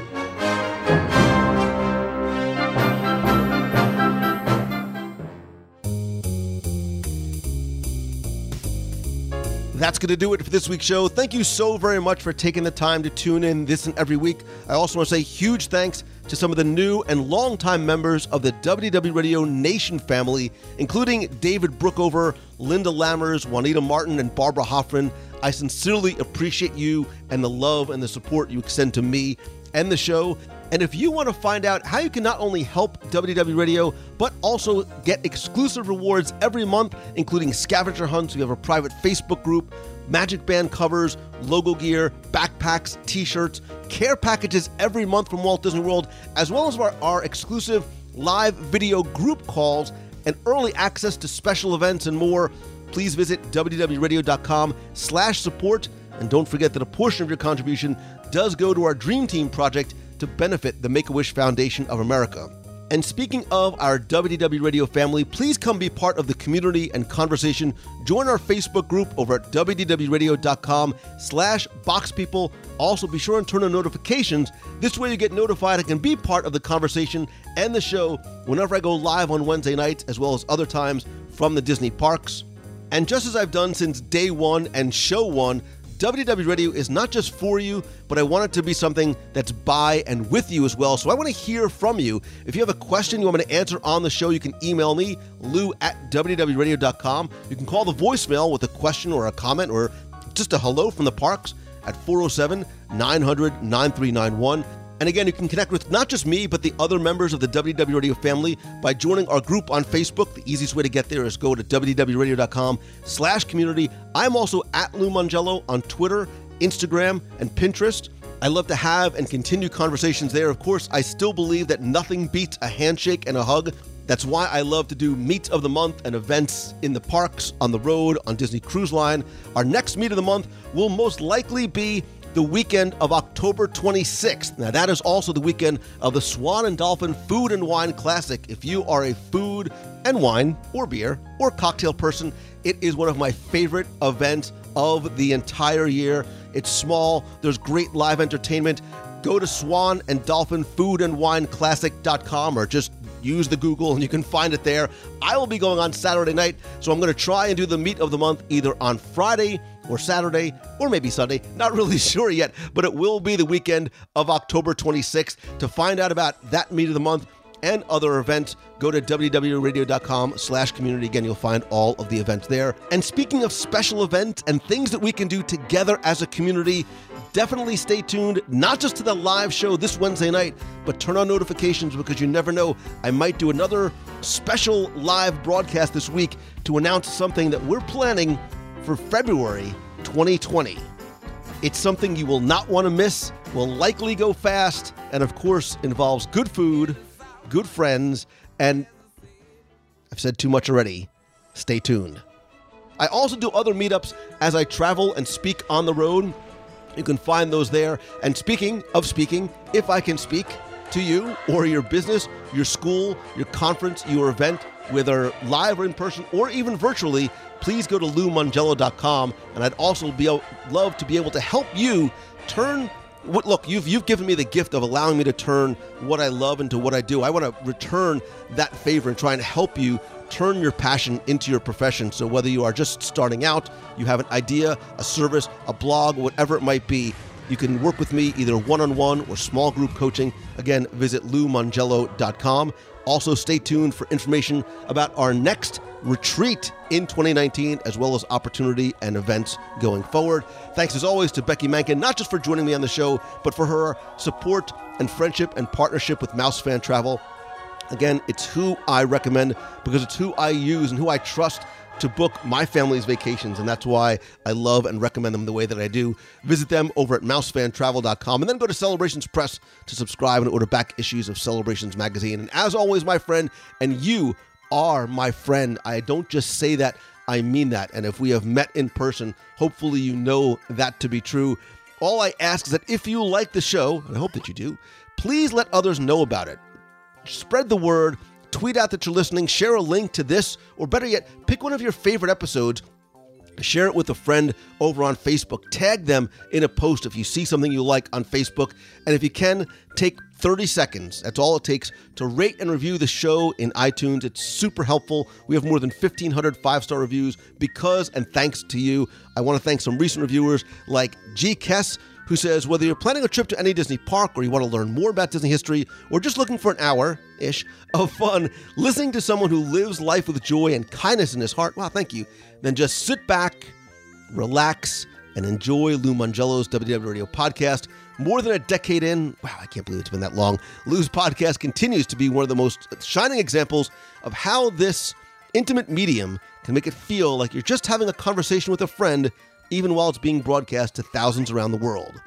That's going to do it for this week's show. Thank you so very much for taking the time to tune in this and every week. I also want to say huge thanks to some of the new and longtime members of the WDW Radio Nation family, including David Brookover, Linda Lammers, Juanita Martin, and Barbara Hoffman. I sincerely appreciate you and the love and the support you extend to me and the show. And if you want to find out how you can not only help WDW Radio, but also get exclusive rewards every month, including scavenger hunts, we have a private Facebook group, Magic Band covers, logo gear, backpacks, t shirts, care packages every month from Walt Disney World, as well as our, our exclusive live video group calls and early access to special events and more. Please visit WDWRadio.com slash support. And don't forget that a portion of your contribution does go to our Dream Team project to benefit the Make a Wish Foundation of America. And speaking of our WDW Radio family, please come be part of the community and conversation. Join our Facebook group over at wdwradio.com slash boxpeople. Also, be sure and turn on notifications. This way you get notified and can be part of the conversation and the show whenever I go live on Wednesday nights, as well as other times from the Disney parks. And just as I've done since day one and show one, WDW Radio is not just for you, but I want it to be something that's by and with you as well. So I want to hear from you. If you have a question you want me to answer on the show, you can email me, lou at WDWRadio.com. You can call the voicemail with a question or a comment or just a hello from the parks at 407 900 9391. And again, you can connect with not just me, but the other members of the WDW Radio family by joining our group on Facebook. The easiest way to get there is go to WDWRadio.com slash community. I'm also at Lou Mongello on Twitter, Instagram, and Pinterest. I love to have and continue conversations there. Of course, I still believe that nothing beats a handshake and a hug. That's why I love to do meet of the month and events in the parks, on the road, on Disney Cruise Line. Our next meet of the month will most likely be the weekend of October 26th. Now, that is also the weekend of the Swan and Dolphin Food and Wine Classic. If you are a food and wine or beer or cocktail person, it is one of my favorite events of the entire year. It's small, there's great live entertainment. Go to Swan and Dolphin Food and Wine Classic.com or just use the Google and you can find it there. I will be going on Saturday night, so I'm going to try and do the meet of the month either on Friday or Saturday or maybe Sunday. Not really <laughs> sure yet, but it will be the weekend of October 26th. To find out about that meet of the month and other events, go to WDWRadio.com slash community. Again, you'll find all of the events there. And speaking of special events and things that we can do together as a community, definitely stay tuned, not just to the live show this Wednesday night, but turn on notifications because you never know. I might do another special live broadcast this week to announce something that we're planning for February 2020. It's something you will not want to miss, will likely go fast, and of course involves good food, good friends, and I've said too much already. Stay tuned. I also do other meetups as I travel and speak on the road. You can find those there. And speaking of speaking, if I can speak to you or your business, your school, your conference, your event, whether live or in person or even virtually, please go to loumongello.com. And I'd also be love to be able to help you turn what look you've you've given me the gift of allowing me to turn what I love into what I do. I want to return that favor and try and help you turn your passion into your profession. So whether you are just starting out, you have an idea, a service, a blog, whatever it might be, you can work with me either one-on-one or small group coaching. Again, visit loumongello.com. Also, stay tuned for information about our next retreat in 2019, as well as opportunity and events going forward. Thanks as always to Becky Mankin, not just for joining me on the show, but for her support and friendship and partnership with Mouse Fan Travel. Again, it's who I recommend because it's who I use and who I trust to book my family's vacations, and that's why I love and recommend them the way that I do. Visit them over at mousefantravel.com and then go to Celebrations Press to subscribe and order back issues of Celebrations magazine. And as always, my friend, and you are my friend. I don't just say that, I mean that. And if we have met in person, hopefully you know that to be true. All I ask is that if you like the show, and I hope that you do, please let others know about it. Spread the word tweet out that you're listening, share a link to this, or better yet, pick one of your favorite episodes share it with a friend over on Facebook. Tag them in a post if you see something you like on Facebook. And if you can, take 30 seconds. That's all it takes to rate and review the show in iTunes. It's super helpful. We have more than 1,500 five star reviews because and thanks to you. I want to thank some recent reviewers like G. Kess who says whether you're planning a trip to any Disney park or you want to learn more about Disney history or just looking for an hour ish of fun listening to someone who lives life with joy and kindness in his heart, wow, thank you, then just sit back, relax, and enjoy Lou Mongello's WDW Radio podcast. More than a decade in, wow, I can't believe it's been that long. Lou's podcast continues to be one of the most shining examples of how this intimate medium can make it feel like you're just having a conversation with a friend even while it's being broadcast to thousands around the world.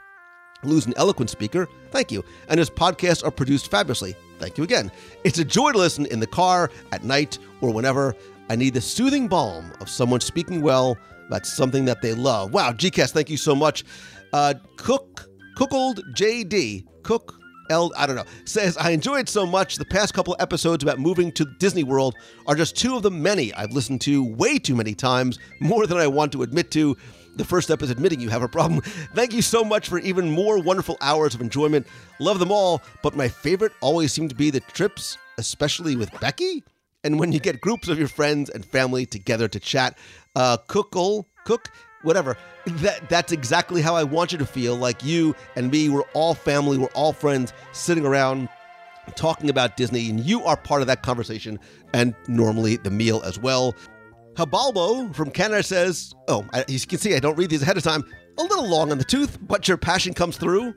Lou's an eloquent speaker, thank you, and his podcasts are produced fabulously, thank you again. It's a joy to listen in the car, at night, or whenever. I need the soothing balm of someone speaking well about something that they love. Wow, GCast, thank you so much. Uh, Cook, Cookled JD, Cook L, I don't know, says, I enjoyed so much. The past couple episodes about moving to Disney World are just two of the many I've listened to way too many times, more than I want to admit to. The first step is admitting you have a problem. <laughs> Thank you so much for even more wonderful hours of enjoyment. Love them all, but my favorite always seem to be the trips, especially with Becky. And when you get groups of your friends and family together to chat, uh, cookle, cook, whatever. That that's exactly how I want you to feel. Like you and me, we're all family, we're all friends, sitting around talking about Disney, and you are part of that conversation, and normally the meal as well. Habalbo from Canada says, Oh, I, you can see I don't read these ahead of time. A little long on the tooth, but your passion comes through.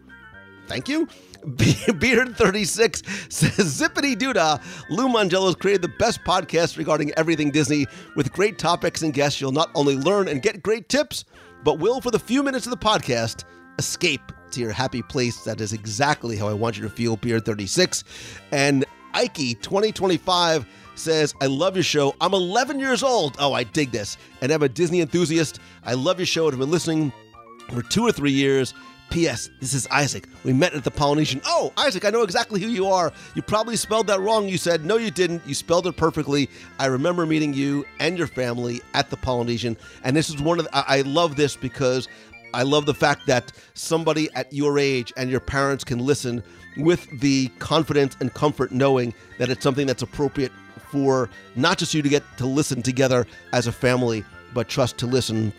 Thank you. <laughs> Beard36 says, Zippity doodah. Lou Mongello's created the best podcast regarding everything Disney with great topics and guests. You'll not only learn and get great tips, but will, for the few minutes of the podcast, escape to your happy place. That is exactly how I want you to feel, Beard36. And Ike 2025 says, I love your show. I'm 11 years old. Oh, I dig this. And I'm a Disney enthusiast. I love your show have been listening for two or three years. P.S. This is Isaac. We met at the Polynesian. Oh, Isaac, I know exactly who you are. You probably spelled that wrong. You said, no, you didn't. You spelled it perfectly. I remember meeting you and your family at the Polynesian. And this is one of the, I love this because I love the fact that somebody at your age and your parents can listen with the confidence and comfort knowing that it's something that's appropriate for not just you to get to listen together as a family, but trust to listen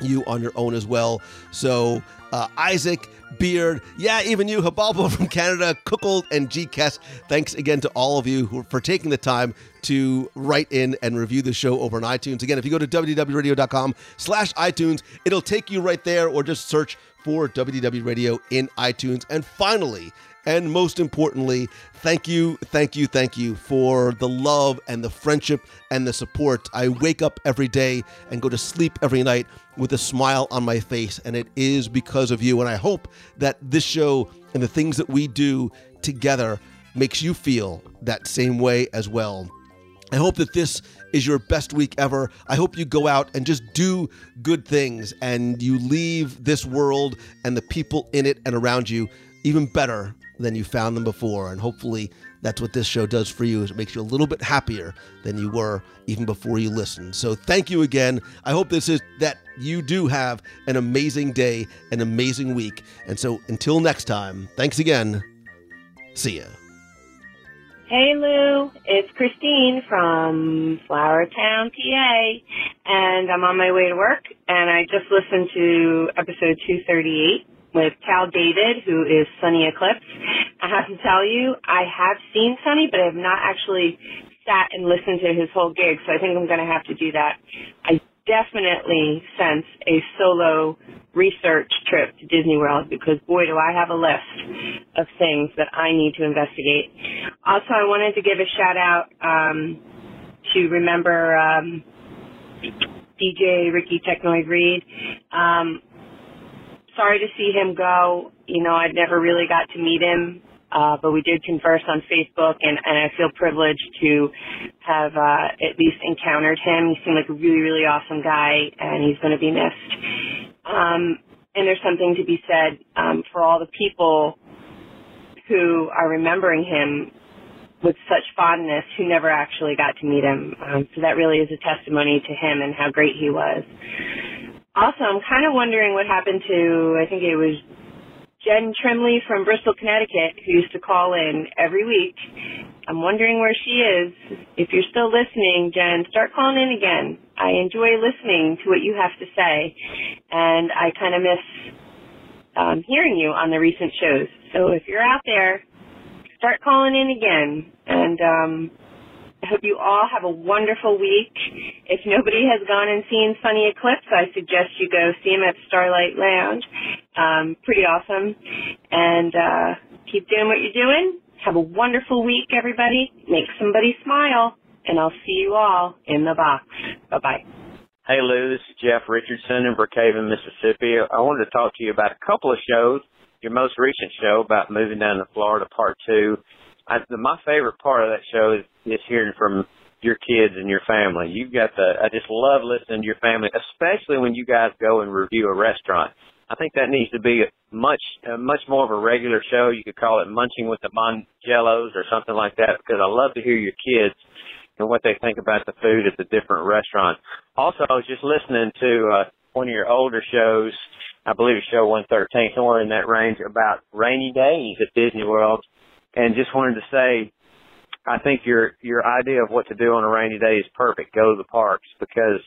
you on your own as well. So, uh, Isaac, Beard, yeah, even you, Habalbo from Canada, Cookled, and G Kess, thanks again to all of you for taking the time to write in and review the show over on iTunes. Again, if you go to WDWRadio.com slash iTunes, it'll take you right there or just search for WDW Radio in iTunes. And finally, and most importantly, thank you, thank you, thank you for the love and the friendship and the support. I wake up every day and go to sleep every night with a smile on my face, and it is because of you. And I hope that this show and the things that we do together makes you feel that same way as well. I hope that this is your best week ever. I hope you go out and just do good things and you leave this world and the people in it and around you even better than you found them before. And hopefully that's what this show does for you is it makes you a little bit happier than you were even before you listened. So thank you again. I hope this is that you do have an amazing day, an amazing week. And so until next time, thanks again. See ya. Hey Lou, it's Christine from Flourtown, PA, and I'm on my way to work, and I just listened to episode 238 with Kal David, who is Sonny Eclipse. I have to tell you, I have seen Sonny, but I have not actually sat and listened to his whole gig, so I think I'm going to have to do that. I definitely sense a solo research trip to Disney World because boy do I have a list of things that I need to investigate. Also, I wanted to give a shout out um, to remember um, DJ Ricky Technoid Reed. Um, sorry to see him go. You know, I'd never really got to meet him, uh, but we did converse on Facebook, and, and I feel privileged to have uh, at least encountered him. He seemed like a really, really awesome guy, and he's going to be missed. Um, and there's something to be said um, for all the people who are remembering him with such fondness who never actually got to meet him. Um, so that really is a testimony to him and how great he was. Also, I'm kind of wondering what happened to, I think it was Jen Trimley from Bristol, Connecticut, who used to call in every week. I'm wondering where she is. If you're still listening, Jen, start calling in again. I enjoy listening to what you have to say, and I kind of miss um, hearing you on the recent shows. So if you're out there, start calling in again. And um, I hope you all have a wonderful week. If nobody has gone and seen Sonny Eclipse, I suggest you go see him at Starlight Lounge. Um, pretty awesome. And uh, keep doing what you're doing. Have a wonderful week, everybody. Make somebody smile. And I'll see you all in the box. Bye bye. Hey Lou, this is Jeff Richardson in Brookhaven, Mississippi. I wanted to talk to you about a couple of shows. Your most recent show about moving down to Florida, part two, I, the, my favorite part of that show is, is hearing from your kids and your family. You've got the, I just love listening to your family, especially when you guys go and review a restaurant. I think that needs to be a much, uh, much more of a regular show. You could call it Munching with the Mongellos or something like that because I love to hear your kids and what they think about the food at the different restaurants. Also, I was just listening to, uh, one of your older shows, I believe it's show 113, somewhere in that range about rainy days at Disney World and just wanted to say, I think your your idea of what to do on a rainy day is perfect. Go to the parks because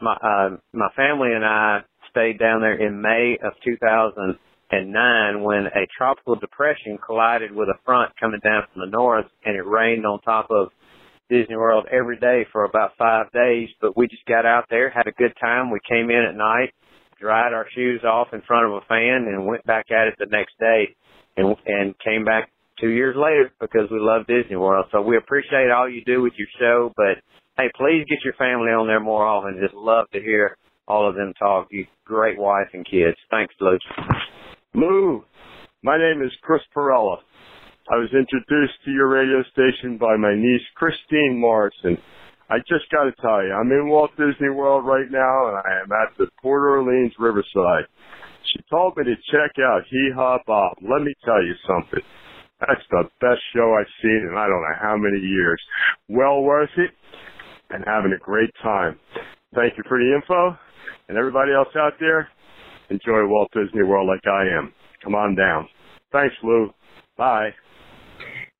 my uh, my family and I stayed down there in May of 2009 when a tropical depression collided with a front coming down from the north, and it rained on top of Disney World every day for about five days. But we just got out there, had a good time. We came in at night, dried our shoes off in front of a fan, and went back at it the next day, and and came back two years later because we love Disney World. So we appreciate all you do with your show, but hey, please get your family on there more often. Just love to hear all of them talk. You great wife and kids. Thanks, Lou. Lou, my name is Chris Perella. I was introduced to your radio station by my niece Christine Morrison. I just got to tell you, I'm in Walt Disney World right now, and I am at the Port Orleans Riverside. She told me to check out Yeehaw Bob. Let me tell you something. That's the best show I've seen in I don't know how many years. Well worth it and having a great time. Thank you for the info and everybody else out there. Enjoy Walt Disney World like I am. Come on down. Thanks, Lou. Bye.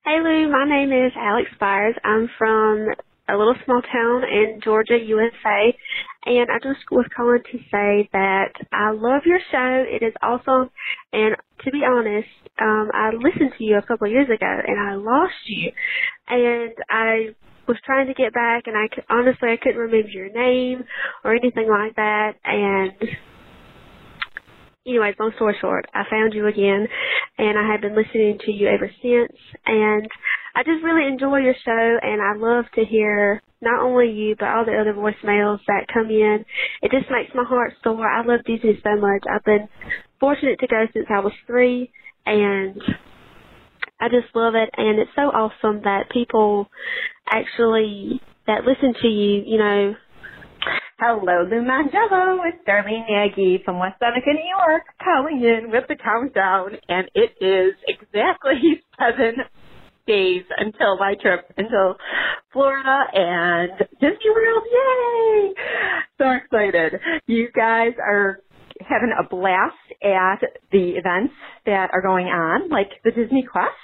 Hey Lou, my name is Alex Byers. I'm from a little small town in Georgia, USA. And I just was calling to say that I love your show. It is awesome. And to be honest, um, I listened to you a couple of years ago and I lost you. And I was trying to get back and I could, honestly I couldn't remember your name or anything like that. And anyways, long story short, I found you again and I have been listening to you ever since and I just really enjoy your show and I love to hear not only you but all the other voicemails that come in. It just makes my heart soar. I love Disney so much. I've been fortunate to go since I was three and I just love it and it's so awesome that people actually that listen to you, you know, Hello, Lou. It's Darlene Nagy from West Seneca, New York, calling in with the countdown, and it is exactly <laughs> seven days until my trip until Florida and Disney World. Yay! So excited. You guys are having a blast at the events that are going on, like the Disney Quest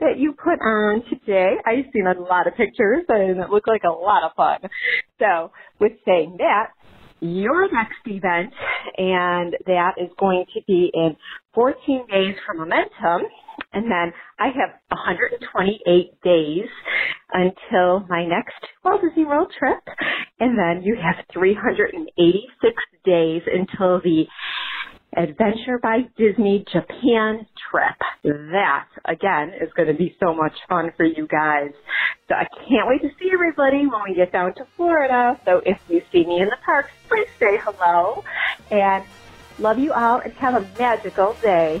that you put on today. I've seen a lot of pictures and it looked like a lot of fun. So with saying that, your next event, and that is going to be in 14 days from Momentum. And then I have 128 days until my next Walt Disney World trip. And then you have 386 days until the Adventure by Disney Japan trip. That, again, is going to be so much fun for you guys. So I can't wait to see everybody when we get down to Florida. So if you see me in the parks, please say hello. And love you all and have a magical day.